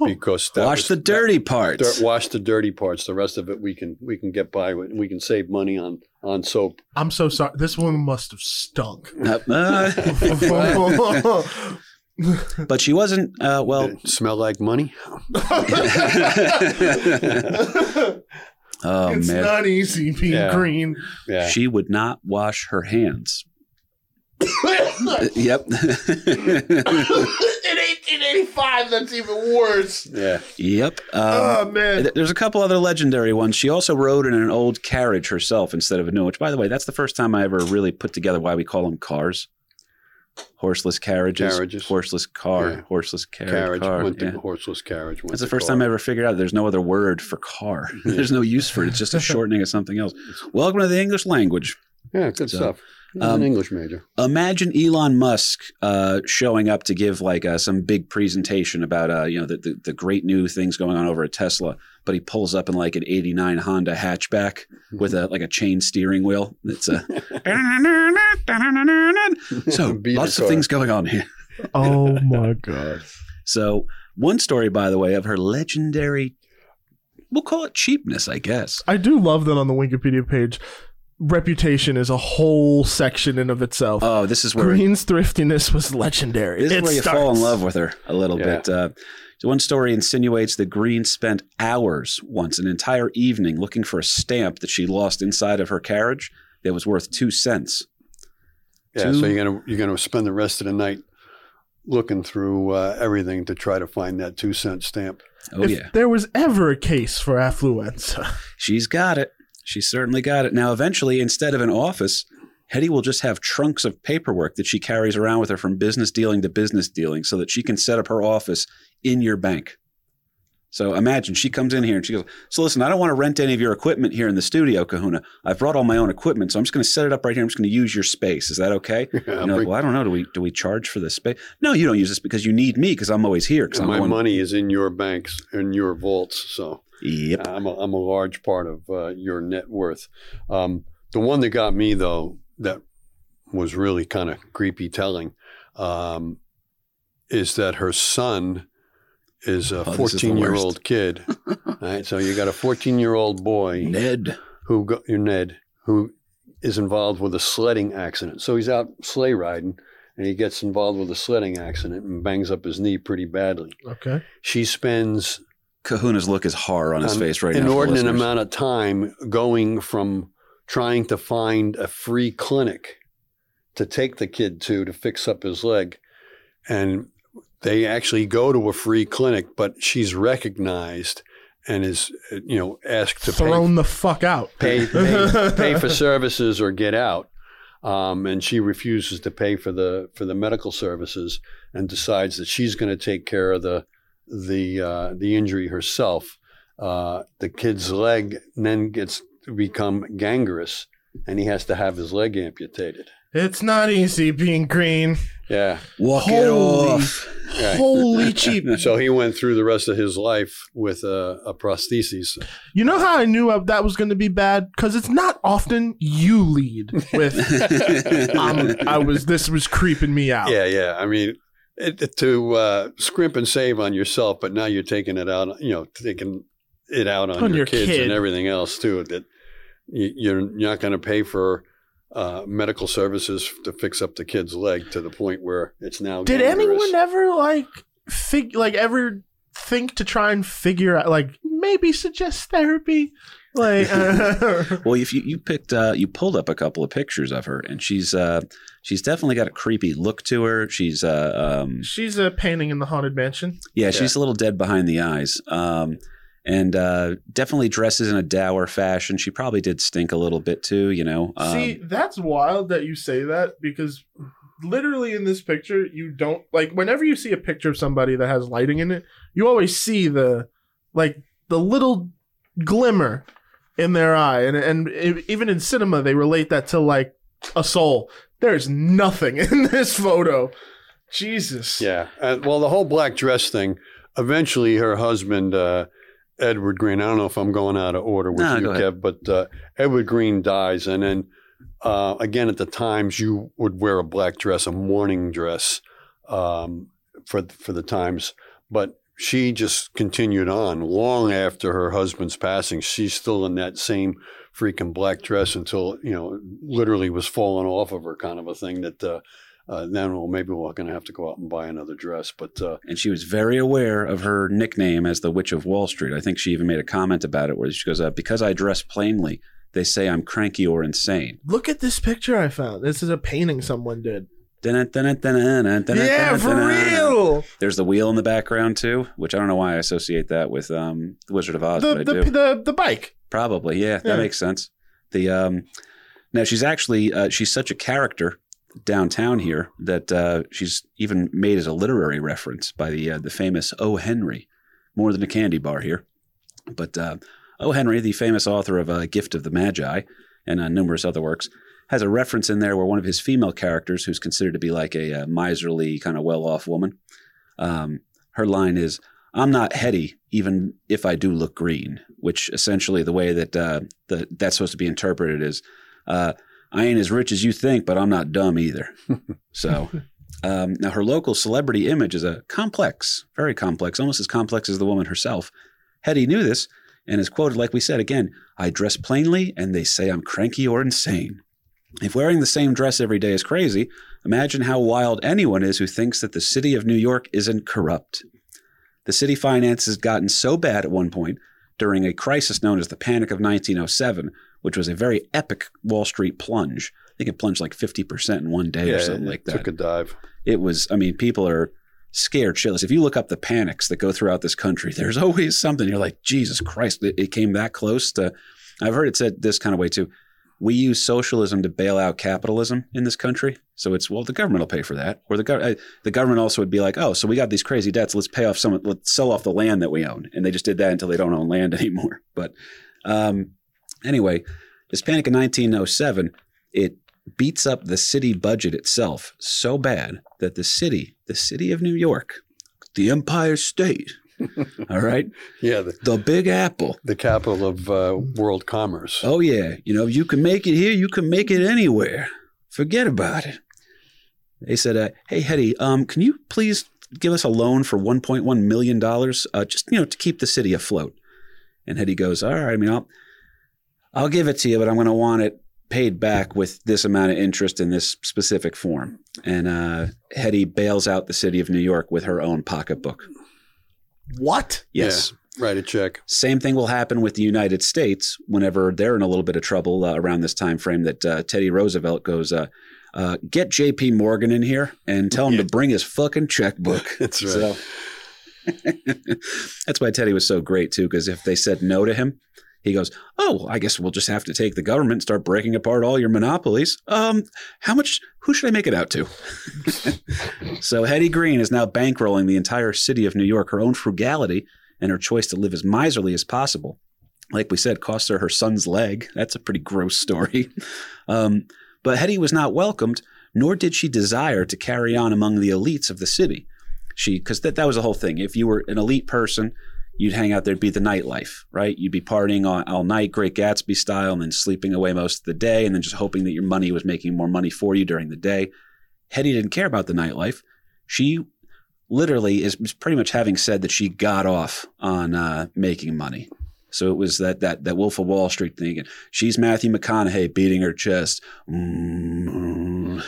Oh, because that Wash was- the dirty that- parts. dirt- wash the dirty parts. The rest of it we can we can get by with. We can save money on on soap. I'm so sorry. This woman must have stunk. But she wasn't. Uh, well, Did it smell like money. oh it's man, not easy being Yeah. green. Yeah. she would not wash her hands. Yep. In 1885, that's even worse. yeah. yep. Um, oh man. th- There's a couple other legendary ones. She also rode in an old carriage herself instead of a new. Which, by the way, that's the first time I ever really put together why we call them cars. Horseless carriages, Carriages. horseless car, Yeah. horseless carriage, Carriage car. went yeah. horseless carriage. went That's the first car. time I ever figured out there's no other word for car. There's no use for it. It's just a shortening of something else. Welcome to the English language. Yeah, good So, stuff. He's um, an English major. Imagine Elon Musk uh, showing up to give like uh, some big presentation about uh, you know the, the the great new things going on over at Tesla, but he pulls up in like an '89 Honda hatchback with a like a chain steering wheel. It's a so Beat lots of things going on here. Oh my god. So one story, by the way, of her legendary we'll call it cheapness, I guess. I do love that on the Wikipedia page. Reputation is a whole section in of itself. Oh, this is where Green's thriftiness was legendary. this is It where you fall in love with her a little Yeah. bit. Uh, so one story insinuates that Green spent hours once, an entire evening, looking for a stamp that she lost inside of her carriage that was worth two cents. Yeah, Two- so you're gonna you're gonna spend the rest of the night looking through uh, everything to try to find that two cent stamp. Oh if yeah, there was ever a case for affluenza, she's got it. She certainly got it. Now, eventually, instead of an office, Hetty will just have trunks of paperwork that she carries around with her from business dealing to business dealing, so that she can set up her office in your bank. So imagine she comes in here and she goes, So listen, I don't want to rent any of your equipment here in the studio, Kahuna. I've brought all my own equipment, so I'm just going to set it up right here. I'm just going to use your space. Is that okay? Yeah, bring- like, well, I don't know. Do we do we charge for this space? No, you don't use this because you need me because I'm always here. Because my one- money is in your banks, in your vaults. So Yep. I'm a, I'm a large part of uh, your net worth. Um, the one that got me though, that was really kind of creepy telling, um, is that her son is a Oh, this is the 14 year old kid. right? so you got a 14 year old boy Ned. who go, Ned who is involved with a sledding accident. So he's out sleigh riding. And he gets involved with a sledding accident and bangs up his knee pretty badly. okay. She spends Kahuna's look is horror on his an face right now. An inordinate amount of time going from trying to find a free clinic to take the kid to to fix up his leg and they actually go to a free clinic but she's recognized and is you know asked to Thrown the fuck out. pay pay, pay, pay for services or get out um, and she refuses to pay for the for the medical services and decides that she's going to take care of the the uh, the injury herself. Uh, the kid's leg then gets to become gangrenous, and he has to have his leg amputated. It's not easy being green. Yeah, Walk it Holy- off. Right. Holy cheap. so he went through the rest of his life with a, a prosthesis. You know how I knew that was going to be bad? Because it's not often you lead with. um, I was. This was creeping me out. Yeah, yeah. I mean, it, it- to uh, scrimp and save on yourself, but now you're taking it out. You know, taking it out on, On your, your kids kid. and everything else too. That you, you're not going to pay for uh, medical services to fix up the kid's leg to the point where it's now. Did gangrenous. anyone ever like fig like ever think to try and figure out like maybe suggest therapy? Like Well, if you, you picked uh, you pulled up a couple of pictures of her, and she's uh, she's definitely got a creepy look to her. She's uh, um, she's a painting in the haunted mansion. yeah, she's a little dead behind the eyes, um, and uh, definitely dresses in a dour fashion. She probably did stink a little bit too, you know. Um, See, that's wild that you say that because literally in this picture, you don't like whenever you see a picture of somebody that has lighting in it, you always see the like the little glimmer in their eye, and and even in cinema, they relate that to like a soul. There's nothing in this photo. Jesus. Yeah. Uh, well, the whole black dress thing. Eventually, her husband, uh, Edward Green. I don't know if I'm going out of order with No, you. Kev, but uh, Edward Green dies, and then uh, again at the times you would wear a black dress, a mourning dress, um, for for the times, but. She just continued on long after her husband's passing. She's still in that same freaking black dress until you know, literally was falling off of her, kind of a thing. That uh, uh, then, well, maybe we're going to have to go out and buy another dress. But uh, and she was very aware of her nickname as the Witch of Wall Street. I think she even made a comment about it where she goes, uh, "Because I dress plainly, they say I'm cranky or insane." Look at this picture I found. This is a painting someone did. Yeah, Yeah, for real. There's the wheel in the background too, which I don't know why I associate that with um, the Wizard of Oz, The but I the, do. the the bike. Probably, yeah, that Yeah. makes sense. The um, now she's actually uh, she's such a character downtown here that uh, she's even made as a literary reference by the uh, the famous O. Henry, more than a candy bar here, but uh, O. Henry, the famous author of uh, Gift of the Magi and uh, numerous other works, has a reference in there where one of his female characters, who's considered to be like a, uh miserly kind of well off woman, um, her line is. I'm not Hetty, even if I do look green. Which essentially, the way that uh, the, that's supposed to be interpreted is, uh, I ain't as rich as you think, but I'm not dumb either. so um, now her local celebrity image is a complex, very complex, almost as complex as the woman herself. Hetty knew this and is quoted, like we said again, I dress plainly and they say I'm cranky or insane. If wearing the same dress every day is crazy, imagine how wild anyone is who thinks that the city of New York isn't corrupt. The city finances gotten so bad at one point during a crisis known as the Panic of 1907, which was a very epic Wall Street plunge. I think it plunged like 50% in one day or something like that. Took a dive. it was, I mean, people are scared shitless. If you look up the panics that go throughout this country, there's always something. You're like, Jesus Christ, it, it came that close to. I've heard it said this kind of way too. We use socialism to bail out capitalism in this country. So it's well, the government will pay for that, or the gov- uh, the government also would be like, oh, so we got these crazy debts. Let's pay off some. Let's sell off the land that we own, and they just did that until they don't own land anymore. But um, anyway, this panic in 1907, it beats up the city budget itself so bad that the city, the city of New York, the Empire State, all right, Yeah, the, the Big Apple. the capital of uh, world commerce. Oh yeah, you know, you can make it here, you can make it anywhere. Forget about it. They said, uh, "Hey, Hetty, um, can you please give us a loan for 1.1 million dollars, uh, just you know, to keep the city afloat?" And Hetty goes, "All right, I mean, I'll, I'll give it to you, but I'm going to want it paid back with this amount of interest in this specific form." And uh, Hetty bails out the city of New York with her own pocketbook. What? Yes. Write a check. Same thing will happen with the United States whenever they're in a little bit of trouble uh, around this time frame. That uh, Teddy Roosevelt goes, uh, uh, "Get J.P. Morgan in here and tell him to bring his fucking checkbook." That's right. So that's why Teddy was so great too, because if they said no to him, he goes, "Oh, I guess we'll just have to take the government start breaking apart all your monopolies." Um, how much? Who should I make it out to? so Hetty Green is now bankrolling the entire city of New York. Her own frugality and her choice to live as miserly as possible, like we said, cost her her son's leg. That's a pretty gross story. Um, but Hetty was not welcomed, nor did she desire to carry on among the elites of the city. She, because that, that was the whole thing. If you were an elite person, you'd hang out there'd be the nightlife, right? You'd be partying all, all night, Great Gatsby style, and then sleeping away most of the day, and then just hoping that your money was making more money for you during the day. Hetty didn't care about the nightlife. She literally is pretty much having said that she got off on uh, making money. So it was that that that Wolf of Wall Street thing. And she's Matthew McConaughey beating her chest. Mm.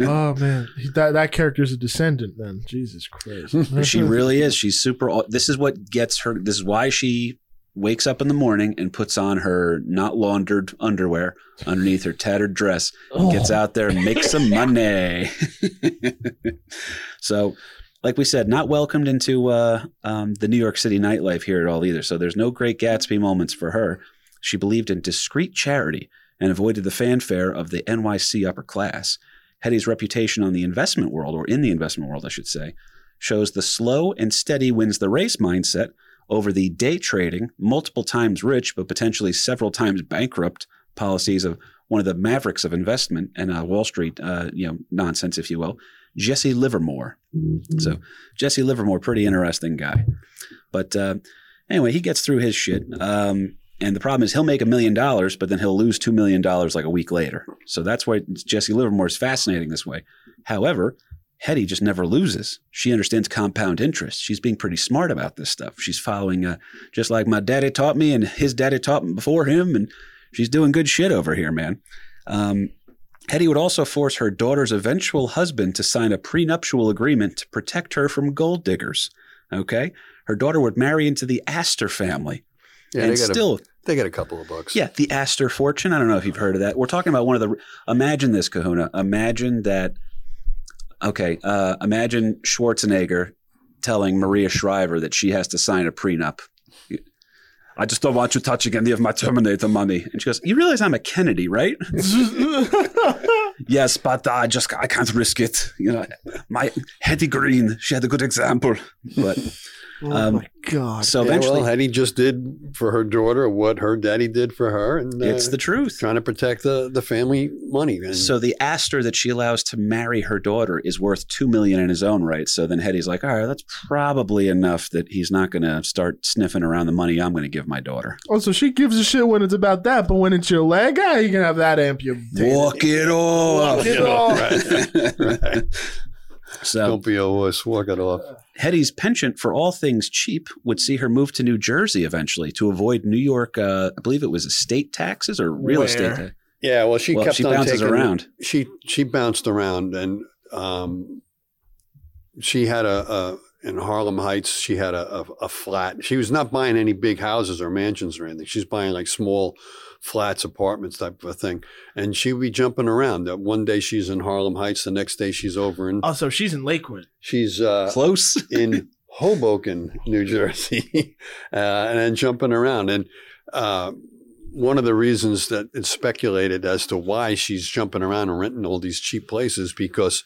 Oh man, He- that that character's a descendant. Then Jesus Christ. she really is. She's super. This is what gets her. This is why she wakes up in the morning and puts on her not laundered underwear underneath her tattered dress. Gets out there and makes some money. so, like we said, not welcomed into uh, um, the New York City nightlife here at all either. So there's no great Gatsby moments for her. She believed in discreet charity and avoided the fanfare of the NYC upper class. Hetty's reputation on the investment world, or in the investment world, I should say, shows the slow and steady wins the race mindset over the day trading, multiple times rich, but potentially several times bankrupt policies of one of the mavericks of investment and uh, Wall Street, uh, you know, nonsense, if you will, Jesse Livermore. So Jesse Livermore, pretty interesting guy. But uh, anyway, he gets through his shit. Um, and the problem is he'll make a million dollars, but then he'll lose $2 million like a week later. So that's why Jesse Livermore is fascinating this way. However, Hetty just never loses. She understands compound interest. She's being pretty smart about this stuff. She's following uh, just like my daddy taught me and his daddy taught me before him. And she's doing good shit over here, man. Um, Hetty would also force her daughter's eventual husband to sign a prenuptial agreement to protect her from gold diggers. Okay? Her daughter would marry into the Astor family. Yeah, and they got still, a, they got a couple of bucks. yeah, the Astor fortune. I don't know if you've heard of that. We're talking about one of the. Imagine this, Kahuna. Imagine that. Okay, uh, imagine Schwarzenegger telling Maria Shriver that she has to sign a prenup. I just don't want you touching any of my Terminator money. And she goes, "You realize I'm a Kennedy, right?" yes, but I just I can't risk it. You know, my Hetty Green, she had a good example, but oh Um, my god. so Yeah, eventually, well, Hetty just did for her daughter what her daddy did for her, and uh, it's the truth. trying to protect the, the family money. And So the Astor that she allows to marry her daughter is worth two million in his own right. So then Hetty's like, all right, that's probably enough that he's not going to start sniffing around the money I'm going to give my daughter. Oh, so she gives a shit when it's about that, but when it's your leg, ah, you can have that amputated. Walk it off. Walk it off. right. So Don't be a wuss. Walk it off. Hetty's penchant for all things cheap would see her move to New Jersey eventually to avoid New York. Uh, I believe it was estate taxes or real Where? estate. Ta- Yeah, well, she well, kept she on bounces taking around. She she bounced around, and um, she had a, a in Harlem Heights. She had a, a, a flat. She was not buying any big houses or mansions or anything. She's buying like small flats, apartments type of a thing. And she would be jumping around. That one day she's in Harlem Heights, the next day she's over in Also, she's in Lakewood. she's uh, Close. in Hoboken, New Jersey, uh, and then jumping around. And uh, one of the reasons that it's speculated as to why she's jumping around and renting all these cheap places because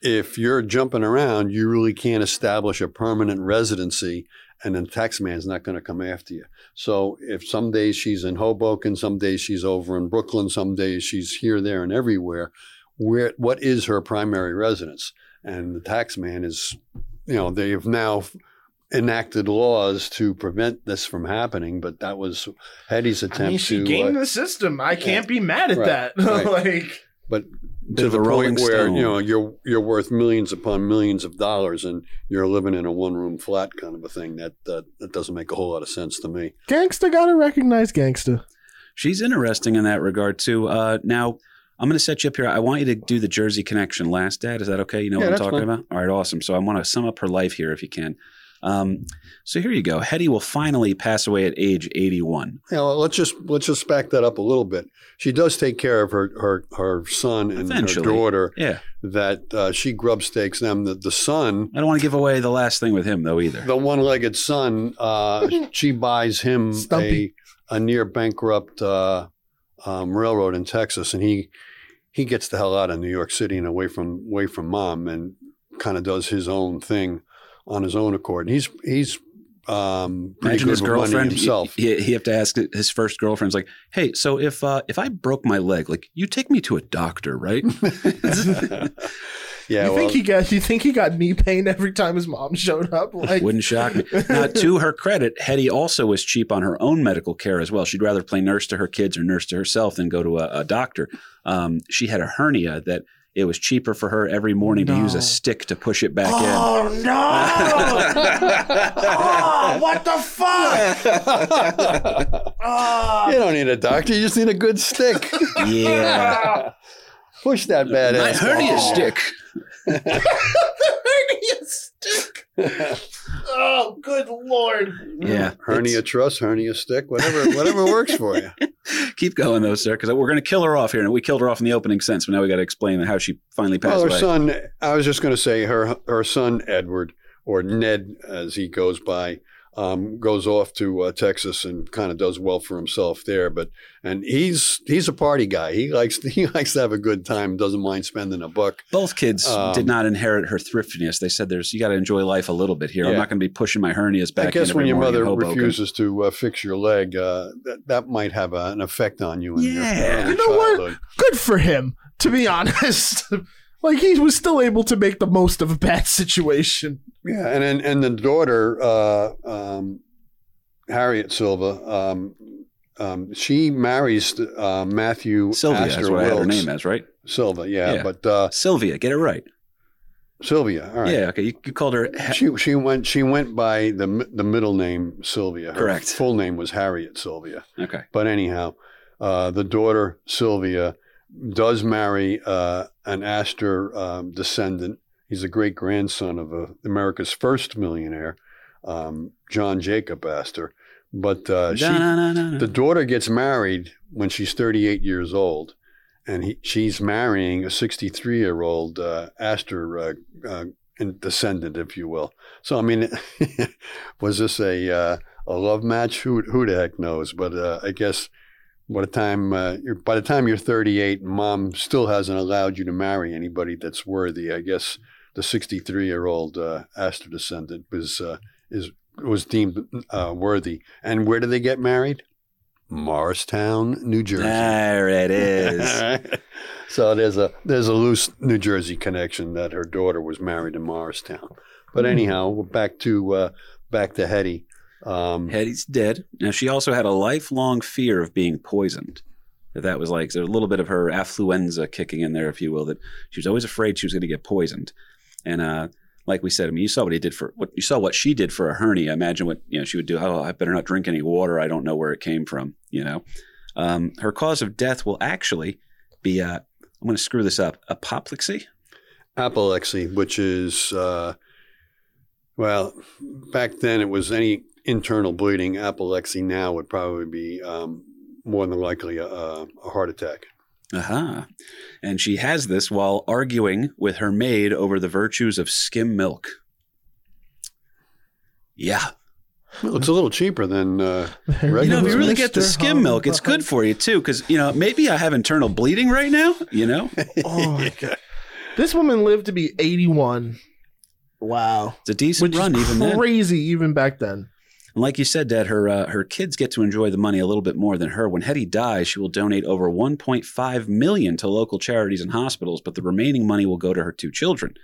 if you're jumping around, you really can't establish a permanent residency, and then tax man's not going to come after you. So if some days she's in Hoboken, some days she's over in Brooklyn, some days she's here, there, and everywhere. Where what is her primary residence? And the tax man is you know, they have now enacted laws to prevent this from happening, but that was Hetty's attempt I mean, she to. gamed uh, the system. I can't be mad at Right, that. right. like, but to of the a Rolling point where Stone. you know you're you're worth millions upon millions of dollars, and you're living in a one room flat kind of a thing. That that that doesn't make a whole lot of sense to me. gangsta gotta recognize gangsta. She's interesting in that regard too. Uh, now, I'm going to set you up here. I want you to do the Jersey connection last, Dad. Is that okay? You know Yeah, what I'm talking fine. about? All right, awesome. So I want to sum up her life here if you can. Um, so here you go. Hetty will finally pass away at age 81. Yeah, well, let's just let's just back that up a little bit. She does take care of her her her son and Eventually. her daughter. Yeah. That uh, she grub stakes them. The, the son I don't want to give away the last thing with him, though, either. the one-legged son, uh, she buys him a, a near bankrupt uh, um, railroad in Texas, and he he gets the hell out of New York City and away from away from mom, and kind of does his own thing on his own accord. And he's he's um, pretty Imagine good his with money girlfriend. himself. He, he, he have to ask his first girlfriend's like, "Hey, so if uh, if I broke my leg, like you take me to a doctor, right?" yeah, you well, think he got? You think he got knee pain every time his mom showed up? Like, Wouldn't shock me. Now, to her credit, Hetty also was cheap on her own medical care as well. She'd rather play nurse to her kids or nurse to herself than go to a, a doctor. Um, she had a hernia that it was cheaper for her every morning to use a stick to push it back in. oh no! oh, what the fuck? Oh. you don't need a doctor; you just need a good stick. Yeah. Push that bad ass. My ass. hernia stick. hernia stick. Oh, good lord! Yeah. hernia It's- truss, hernia stick, whatever, whatever works for you. Keep going though, sir, because we're going to kill her off here. And we killed her off in the opening sense, but now we got to explain how she finally passed Well, her away. son, I was just going to say her her son Edward or Ned, as he goes by, um, goes off to uh, Texas and kind of does well for himself there. But and he's he's a party guy. He likes he likes to have a good time. Doesn't mind spending a buck. Both kids Um, did not inherit her thriftiness. They said, "There's you got to enjoy life a little bit here. I'm not going to be pushing my hernias back." I guess in when your morning in mother Hoboken." refuses to uh, fix your leg, uh, that that might have a, an effect on you in your Yeah. You know what? Good for him. To be honest, like he was still able to make the most of a bad situation. Yeah, and and, and the daughter, uh, um, Harriet Silva, um, um, she marries uh, Matthew Sylvia Astor is what I had her name as, right? Silva, yeah, Yeah. but uh, Sylvia, get it right. Sylvia. All right. Yeah, okay. You, you called her. Ha- She she went she went by the the middle name Sylvia. Her Correct. Full name was Harriet Sylvia. okay. But anyhow, uh, the daughter Sylvia does marry uh, an Astor um, descendant. He's a great grandson of uh, America's first millionaire, um, John Jacob Astor. But uh, she, Da-na-na-na-na. the daughter gets married when she's 38 years old, and he, she's marrying a 63 year old uh, Astor uh, uh, descendant, if you will. So, I mean, was this a uh, a love match? Who who the heck knows? But uh, I guess by the time uh, you're, by the time you're 38, mom still hasn't allowed you to marry anybody that's worthy. I guess the 63 year old uh, Astor descendant was uh, is was deemed uh, worthy. And where did they get married? Morristown, New Jersey. There it is. so there's a there's a loose New Jersey connection that her daughter was married in Morristown. But anyhow, we're back to uh, back to Hetty. Um, Hetty's dead. Now she also had a lifelong fear of being poisoned. That was like a little bit of her affluenza kicking in there, if you will. That she was always afraid she was going to get poisoned. And uh, like we said, I mean, you saw what he did for what you saw what she did for a hernia. Imagine what you know she would do. Oh, I better not drink any water. I don't know where it came from. You know, um, her cause of death will actually be. Uh, I'm going to screw this up. Apoplexy. Apoplexy, which is uh, well, back then it was any internal bleeding. Apoplexy now would probably be um, more than likely a, a heart attack. Aha. Uh-huh. And she has this while arguing with her maid over the virtues of skim milk. Yeah. Well, it's a little cheaper than uh, regular. You know, if you really Mr. get the skim milk, it's good for you too. Because you know, maybe I have internal bleeding right now. You know, Oh my god. This woman lived to be 81. Wow. it's a decent Which run is even then. crazy even back then. And like you said, Dad, her uh, her kids get to enjoy the money a little bit more than her. When Hetty dies, she will donate over 1.5 million to local charities and hospitals, but the remaining money will go to her two children.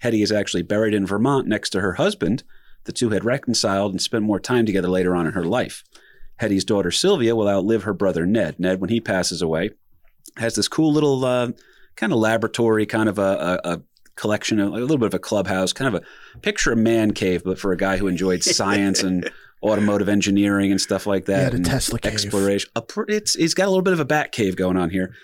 Hetty is actually buried in Vermont next to her husband. The two had reconciled and spent more time together later on in her life. Hetty's daughter Sylvia will outlive her brother Ned. Ned, when he passes away, has this cool little uh, kind of laboratory, kind of a, a, a collection of a little bit of a clubhouse, kind of a picture a man cave, but for a guy who enjoyed science and automotive engineering and stuff like that. Yeah, the and Tesla cave. exploration. A pr- it's he's got a little bit of a bat cave going on here,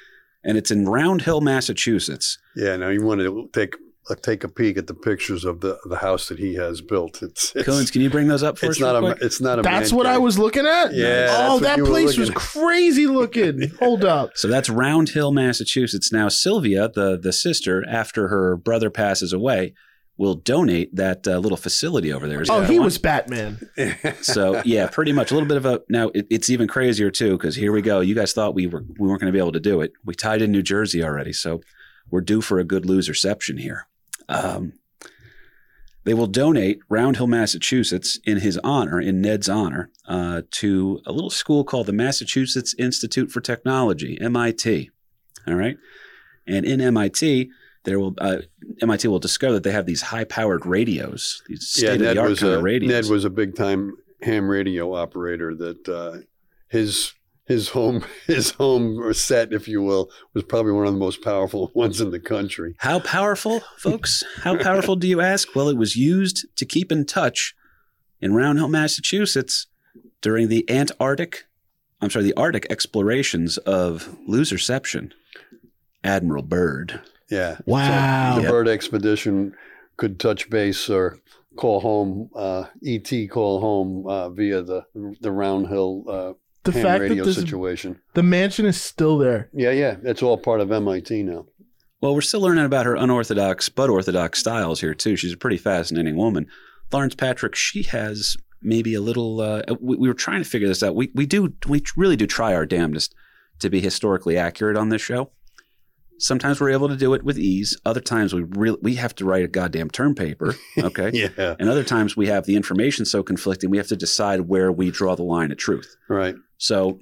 and it's in Round Hill, Massachusetts. Yeah, now you want to take take a peek at the pictures of the the house that he has built. It's it's, Coons, can you bring those up for it's us? not real a quick? it's not a. That's man what I was looking at? Yeah, Oh, that place was crazy looking. Hold up. So that's Round Hill, Massachusetts. Now Sylvia, the the sister, after her brother passes away, will donate that uh, little facility over there. Is Oh, he one? was Batman. So yeah, pretty much a little bit of a. Now it, it's even crazier too because here we go. You guys thought we were we weren't going to be able to do it. We tied in New Jersey already, so we're due for a good loserception here. Um, they will donate Round Hill, Massachusetts, in his honor, in Ned's honor, uh, to a little school called the Massachusetts Institute for Technology (MIT). All right, and in MIT. There will uh, MIT will discover that they have these high-powered radios, these yeah, Ned state-of-the-art kind a of radios. Ned was a big time ham radio operator. That uh, his his home his home set, if you will, was probably one of the most powerful ones in the country. How powerful, folks? How powerful do you ask? Well, it was used to keep in touch in Round Hill, Massachusetts during the Antarctic, I'm sorry, the Arctic explorations of Loserception. Admiral Byrd. Yeah. Wow. The Yep. Byrd expedition could touch base or call home, uh, ET call home uh, via the the Round Hill uh, The ham fact radio that this, situation. the mansion is still there. Yeah, yeah, that's all part of MIT now. Well, we're still learning about her unorthodox but orthodox styles here, too. She's a pretty fascinating woman. Lawrence Patrick, she has maybe a little. Uh, we, we were trying to figure this out. We, we do, we really do try our damnedest to be historically accurate on this show. Sometimes we're able to do it with ease. Other times we really we have to write a goddamn term paper. Okay. Yeah, And other times we have the information so conflicting, we have to decide where we draw the line of truth. right. So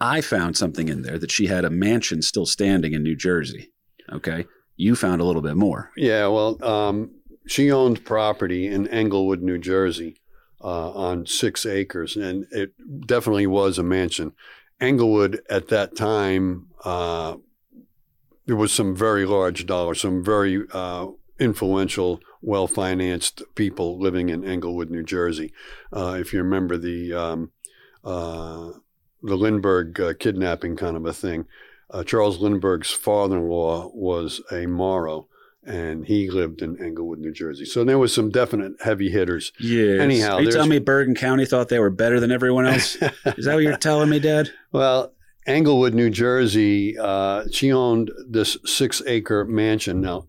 I found something in there that she had a mansion still standing in New Jersey. Okay. You found a little bit more. Yeah, well, um, she owned property in Englewood, New Jersey, uh, on six acres, and it definitely was a mansion. Englewood at that time, uh, there was some very large dollars, some very uh, influential, well-financed people living in Englewood, New Jersey. Uh, if you remember the um, uh, the Lindbergh uh, kidnapping kind of a thing, uh, Charles Lindbergh's father-in-law was a Morrow and he lived in Englewood, New Jersey. So there was some definite heavy hitters. Yeah. Anyhow, Are you telling me Bergen County thought they were better than everyone else? Is that what you're telling me, Dad? well, Englewood, New Jersey, uh, she owned this six-acre mansion. Now,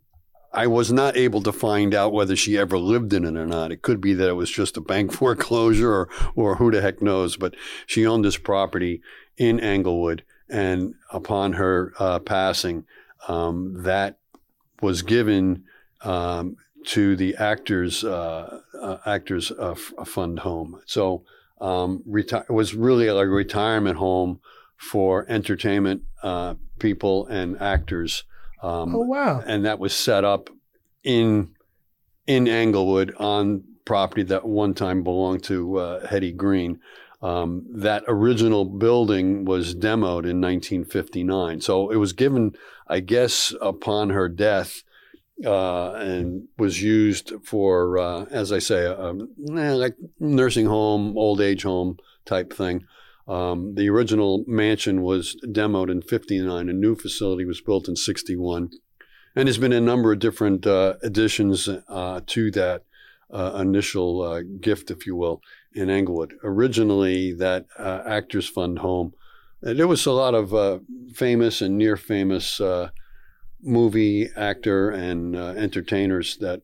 I was not able to find out whether she ever lived in it or not. It could be that it was just a bank foreclosure, or or who the heck knows. But she owned this property in Englewood, and upon her uh, passing, um, that was given um, to the actors uh, uh, actors uh, F- fund home. So um, reti- it was really a retirement home for entertainment uh, people and actors. Um, Oh wow. and that was set up in in Englewood on property that one time belonged to uh, Hetty Green. Um, that original building was demoed in 1959, so it was given, I guess, upon her death uh, and was used for, uh, as I say, um, eh, like nursing home, old age home type thing. Um, the original mansion was demoed in 59. A new facility was built in 61. And there's been a number of different uh, additions uh, to that uh, initial uh, gift, if you will, in Englewood. Originally, that uh, Actors Fund home, there was a lot of famous and near famous movie actor and entertainers that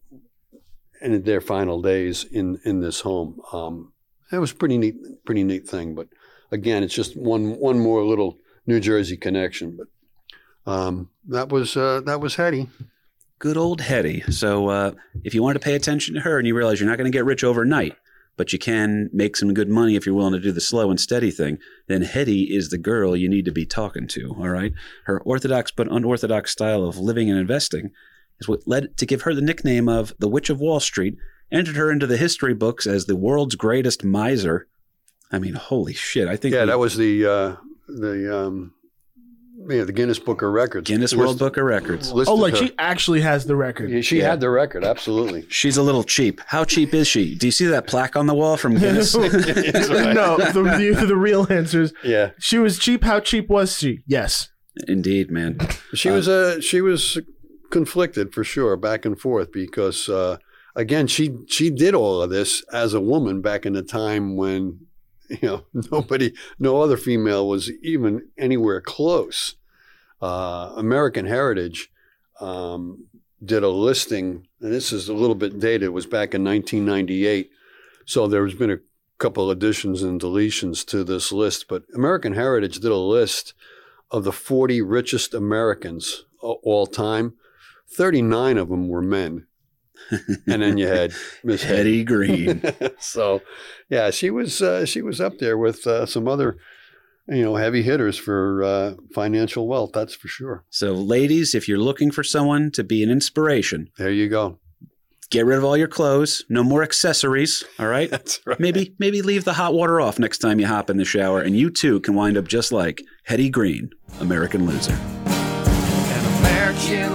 ended their final days in, in this home. Um, it was pretty neat, pretty neat thing. But again, it's just one one more little New Jersey connection. But um, that was uh, that was Hetty. Good old Hetty. So uh, if you want to pay attention to her and you realize you're not going to get rich overnight, but you can make some good money if you're willing to do the slow and steady thing, then Hetty is the girl you need to be talking to. All right. Her orthodox but unorthodox style of living and investing is what led to give her the nickname of the Witch of Wall Street, entered her into the history books as the world's greatest miser. I mean, holy shit! I think yeah, we, that was the uh, the um, yeah, the Guinness Book of Records. Guinness World Book of Records. Oh, like she actually has the record. Yeah, she Yeah. had the record, absolutely. She's a little cheap. How cheap is she? Do you see that plaque on the wall from Guinness? no, the, the, the real answer is Yeah, she was cheap. How cheap was she? Yes. Indeed, man. she was uh, she was conflicted for sure, back and forth, because uh, again, she she did all of this as a woman back in the time when you know nobody, no other female was even anywhere close. Uh, American Heritage um, did a listing, and this is a little bit dated. It was back in 1998, so there's been a couple additions and deletions to this list. But American Heritage did a list of the 40 richest Americans all time. 39 of them were men. And then you had Miss Hetty Green. so, yeah, she was uh, she was up there with uh, some other, you know, heavy hitters for uh, financial wealth. That's for sure. So, ladies, if you're looking for someone to be an inspiration, There you go. get rid of all your clothes. No more accessories. All right. That's right. Maybe maybe leave the hot water off next time you hop in the shower, and you too can wind up just like Hetty Green, American loser. An American